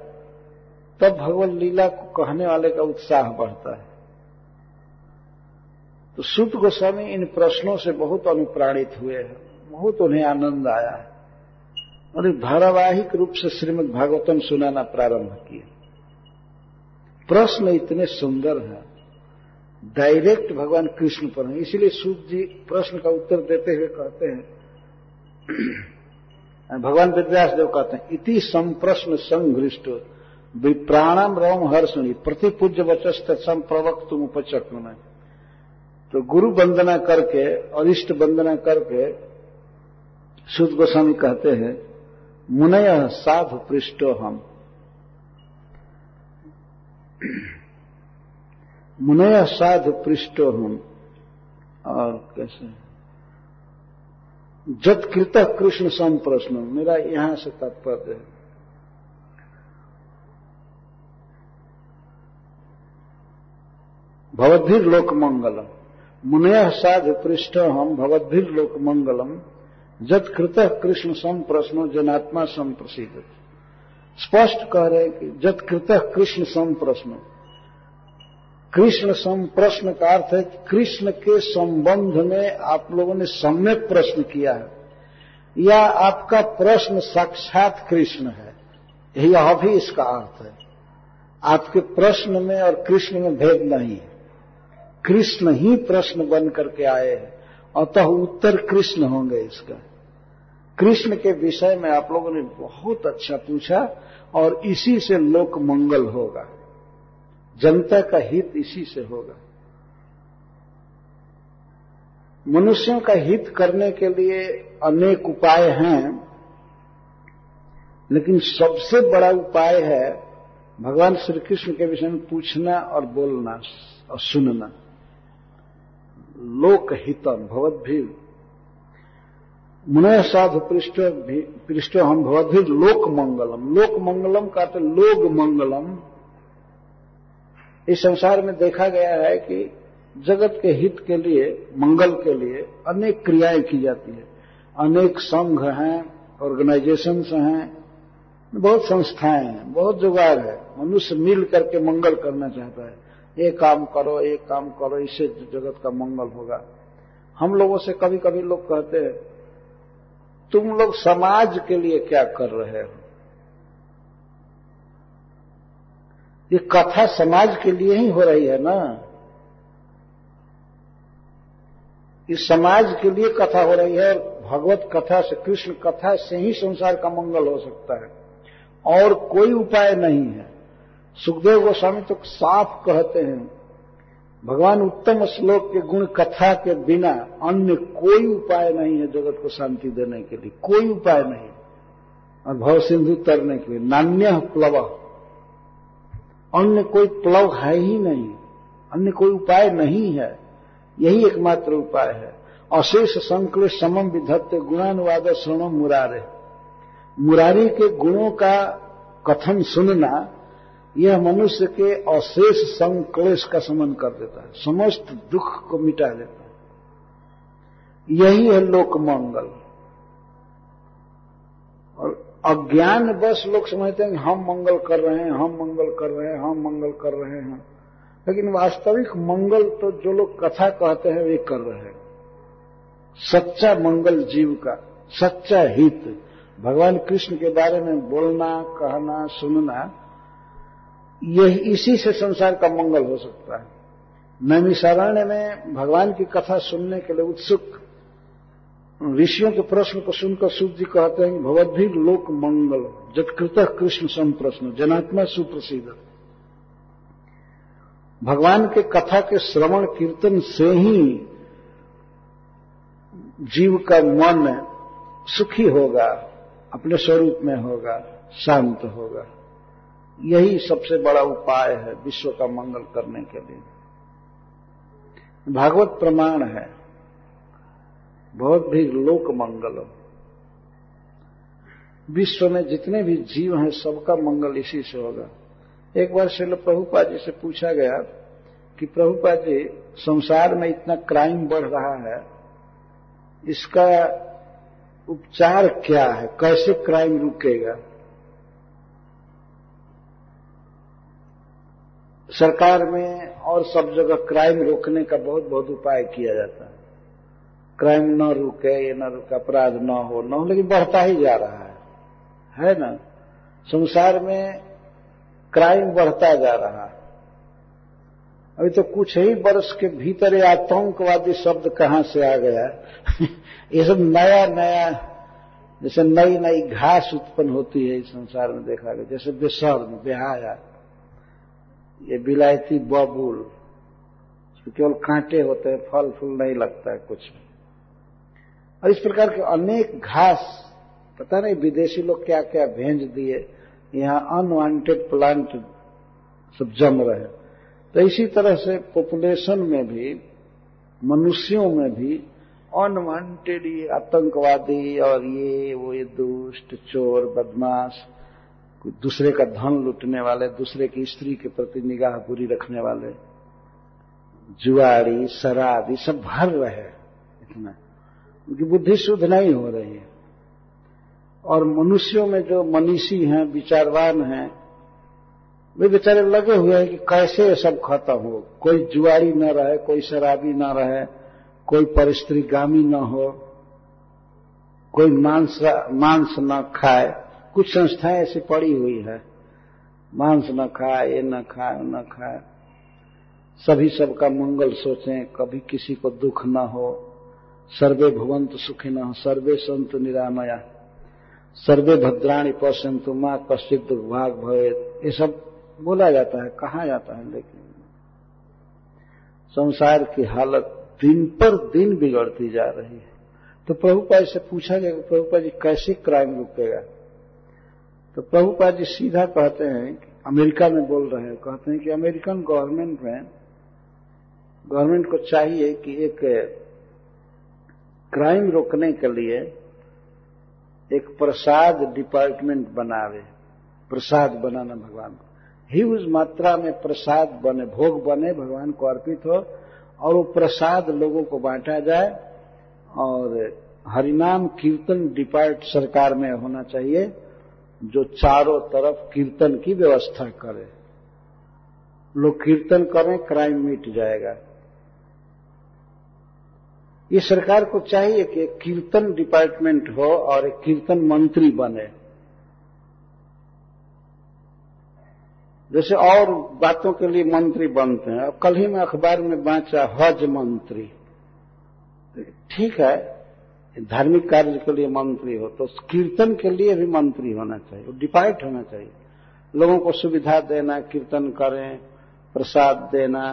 Speaker 1: तब भगवत लीला को कहने वाले का उत्साह बढ़ता है। तो सुत गोस्वामी इन प्रश्नों से बहुत अनुप्राणित हुए हैं। बहुत उन्हें आनंद आया है। और धारावाहिक रूप से श्रीमद भागवतम सुनाना प्रारंभ किया। प्रश्न इतने सुंदर हैं डायरेक्ट भगवान कृष्ण पर है। इसीलिए सूत जी प्रश्न का उत्तर देते हुए कहते हैं। भगवान विद्यास देव कहते हैं, इति संप्रश्न संघृष्ट विप्राणम रोम हर्षणी, प्रतिपूज्य वचस्त संप्रवक्त तुम उपचक्र तो गुरु वंदना करके और इष्ट वंदना करके सुद गोस्वामी कहते हैं, मुनय साधु पृष्ठो हम मुनय साधु पृष्ठो हम। और कैसे? जतकृत कृष्ण सम प्रश्न मेरा यहाँ से तात्पर्य है। भवद्भिर लोक मंगलम मुनय साधु पृष्ठ हम, भवद्भिर लोक मंगलम जतकृत कृष्ण सम प्रश्नो जनात्मा सम प्रसिद्ध स्पष्ट कह रहे कि जतकृत कृष्ण सम प्रश्न कृष्ण सम प्रश्न का अर्थ है कृष्ण के संबंध में आप लोगों ने सम्यक प्रश्न किया है। या आपका प्रश्न साक्षात कृष्ण है, यह भी इसका अर्थ है। आपके प्रश्न में और कृष्ण में भेद नहीं है। कृष्ण ही प्रश्न बन करके आए हैं, अतः उत्तर कृष्ण होंगे इसका। कृष्ण के विषय में आप लोगों ने बहुत अच्छा पूछा, और इसी से लोक मंगल होगा। जनता का हित इसी से होगा। मनुष्यों का हित करने के लिए अनेक उपाय हैं, लेकिन सबसे बड़ा उपाय है भगवान श्री कृष्ण के विषय में पूछना और बोलना और सुनना। लोक हितम भगवत भी। मुनय साधु पृष्ठ पृष्ठ हम भगवत भी लोक मंगलम लोक मंगलम का तो लोग मंगलम। इस संसार में देखा गया है कि जगत के हित के लिए, मंगल के लिए अनेक क्रियाएँ की जाती है। अनेक संघ हैं ऑर्गेनाइजेशंस हैं, बहुत संस्थाएँ हैं, बहुत जुगाड़ है। मनुष्य मिल करके मंगल करना चाहता है। ये काम करो, ये काम करो, इससे जगत का मंगल होगा। हम लोगों से कभी कभी लोग कहते हैं, तुम लोग समाज के लिए क्या कर रहे हो? ये कथा समाज के लिए ही हो रही है ना? इस समाज के लिए कथा हो रही है भगवत कथा से, कृष्ण कथा से ही संसार का मंगल हो सकता है। और कोई उपाय नहीं है। सुखदेव गोस्वामी तो साफ़ कहते हैं, भगवान उत्तम श्लोक के गुण कथा के बिना अन्य कोई उपाय नहीं है जगत को शांति देने के लिए। कोई उपाय नहीं। और भव सिंधु तरने के लिए। नान्य प्लव। अन्य कोई प्लव है ही नहीं, अन्य कोई उपाय नहीं है, यही एकमात्र उपाय है। अशेष संकल समम विधत्ते गुणानुवाद सुनो मुरारे। मुरारी के गुणों का कथन सुनना, यह मनुष्य के अशेष संक्लेश का समन कर देता है, समस्त दुख को मिटा देता है। यही है लोक मंगल और अज्ञान बस लोग समझते हैं हम मंगल कर रहे हैं, हम मंगल कर रहे हैं, हम मंगल कर रहे हैं। लेकिन वास्तविक मंगल तो जो लोग कथा कहते हैं, वे कर रहे हैं। सच्चा मंगल जीव का, सच्चा हित। भगवान कृष्ण के बारे में बोलना, कहना, सुनना, यह इसी से संसार का मंगल हो सकता है। नैमिषारण्य में भगवान की कथा सुनने के लिए उत्सुक। ऋषियों के प्रश्न को सुनकर सूर्य जी कहते हैं कि भगवद्भी लोक मंगल जटकृत कृष्ण सम प्रश्न जनात्मा सुप्रसिद्ध। भगवान के कथा के श्रवण कीर्तन से ही जीव का मन सुखी होगा, अपने स्वरूप में होगा, शांत होगा। यही सबसे बड़ा उपाय है विश्व का मंगल करने के लिए। भागवत प्रमाण है। बहुत भी लोक मंगल विश्व में जितने भी जीव हैं, सबका मंगल इसी से होगा। एक बार श्रील प्रभुपा जी से पूछा गया कि प्रभुपा जी, संसार में इतना क्राइम बढ़ रहा है, इसका उपचार क्या है? कैसे क्राइम रुकेगा? सरकार में और सब जगह क्राइम रोकने का बहुत बहुत उपाय किया जाता है। क्राइम न रुके ये न रुके, अपराध न हो न हो, लेकिन बढ़ता ही जा रहा है। है ना? संसार में क्राइम बढ़ता जा रहा है। अभी तो कुछ ही वर्ष के भीतर ये आतंकवादी शब्द कहाँ से आ गया? ये सब नया नया, जैसे नई नई घास उत्पन्न होती है इस संसार में देखा गया। जैसे बेसर में बेहाया, ये बिलायती बबुल केवल कांटे होते हैं फल फूल नहीं लगता है कुछ और इस प्रकार के अनेक घास, पता नहीं विदेशी लोग क्या क्या भेज दिए, यहाँ अनवांटेड प्लांट सब जम रहे तो इसी तरह से पॉपुलेशन में भी, मनुष्यों में भी अनवांटेड ये आतंकवादी और ये, वो ये दुष्ट, चोर, बदमाश दूसरे का धन लूटने वाले, दूसरे की स्त्री के प्रति निगाह बुरी रखने वाले जुआरी शराब ये सब भर रहे इतना। उनकी बुद्धि शुद्ध नहीं हो रही है। और मनुष्यों में जो मनीषी हैं, विचारवान हैं, वे बेचारे लगे हुए हैं कि कैसे ये सब खत्म हो? कोई जुआरी न रहे, कोई शराबी न रहे, कोई परिस्त्रीगामी न हो, कोई मांस मांस न खाए। कुछ संस्थाएँ ऐसी पड़ी हुई है। मांस न खाए, ये न खाए न खाए। सभी सबका मंगल सोचें, कभी किसी को दुख न हो। सर्वे भुवंत सुखी न सर्वे संत निरामया। सर्वे भद्राणी पश्यंतु माँ कश्चित दुर्भाग भवे ये सब बोला जाता है, कहा जाता है लेकिन? संसार की हालत दिन पर दिन बिगड़ती जा रही है। तो प्रभुपा से पूछा गया कि प्रभुपा जी कैसे क्राइम रुकेगा? तो प्रभुपा जी सीधा कहते हैं कि अमेरिका में बोल रहे हैं, कहते हैं कि अमेरिकन गवर्नमेंट में गवर्नमेंट को चाहिए कि एक क्राइम रोकने के लिए एक प्रसाद डिपार्टमेंट बनावे, प्रसाद बनाना भगवान को। ही उस मात्रा में प्रसाद बने, भोग बने, भगवान को अर्पित हो और वो प्रसाद लोगों को बांटा जाए और हरिनाम कीर्तन डिपार्ट सरकार में होना चाहिए जो चारों तरफ़ कीर्तन की व्यवस्था करे। लोग कीर्तन करें, क्राइम मिट जाएगा। ये सरकार को चाहिए कि एक कीर्तन डिपार्टमेंट हो और एक कीर्तन मंत्री बने। जैसे और बातों के लिए मंत्री बनते हैं। अब कल ही मैं अखबार में बांचा, हज मंत्री। ठीक है, धार्मिक कार्य के लिए मंत्री हो तो कीर्तन के लिए भी मंत्री होना चाहिए डिपाइट होना चाहिए। लोगों को सुविधा देना, कीर्तन करें, प्रसाद देना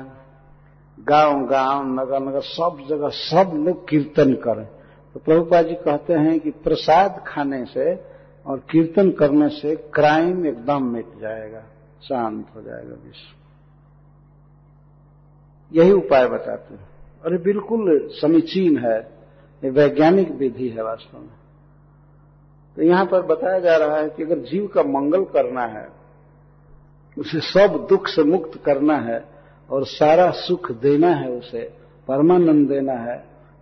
Speaker 1: गाँव गाँव, नगर नगर, सब जगह सब लोग कीर्तन करें। तो प्रभुपा जी कहते हैं कि प्रसाद खाने से और कीर्तन करने से क्राइम एकदम मिट जाएगा, शांत हो जाएगा विश्व। यही उपाय बताते हैं। अरे बिल्कुल समीचीन है, ये वैज्ञानिक विधि है वास्तव में। तो यहाँ पर बताया जा रहा है कि अगर जीव का मंगल करना है, उसे सब दुख से मुक्त करना है और सारा सुख देना है उसे, परमानंद देना है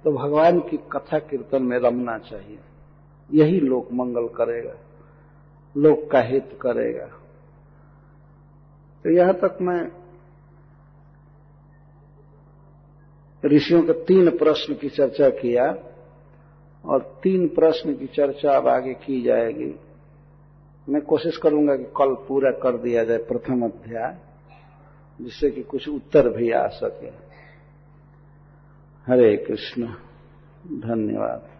Speaker 1: तो भगवान की कथा कीर्तन में रमना चाहिए। यही लोक मंगल करेगा, लोक का हित करेगा। तो यहाँ तक मैं ऋषियों के तीन प्रश्न की चर्चा किया, और तीन प्रश्न की चर्चा अब आगे की जाएगी। मैं कोशिश करूँगा कि कल पूरा कर दिया जाए प्रथम अध्याय। जिससे कि कुछ उत्तर भी आ सके। हरे कृष्ण धन्यवाद।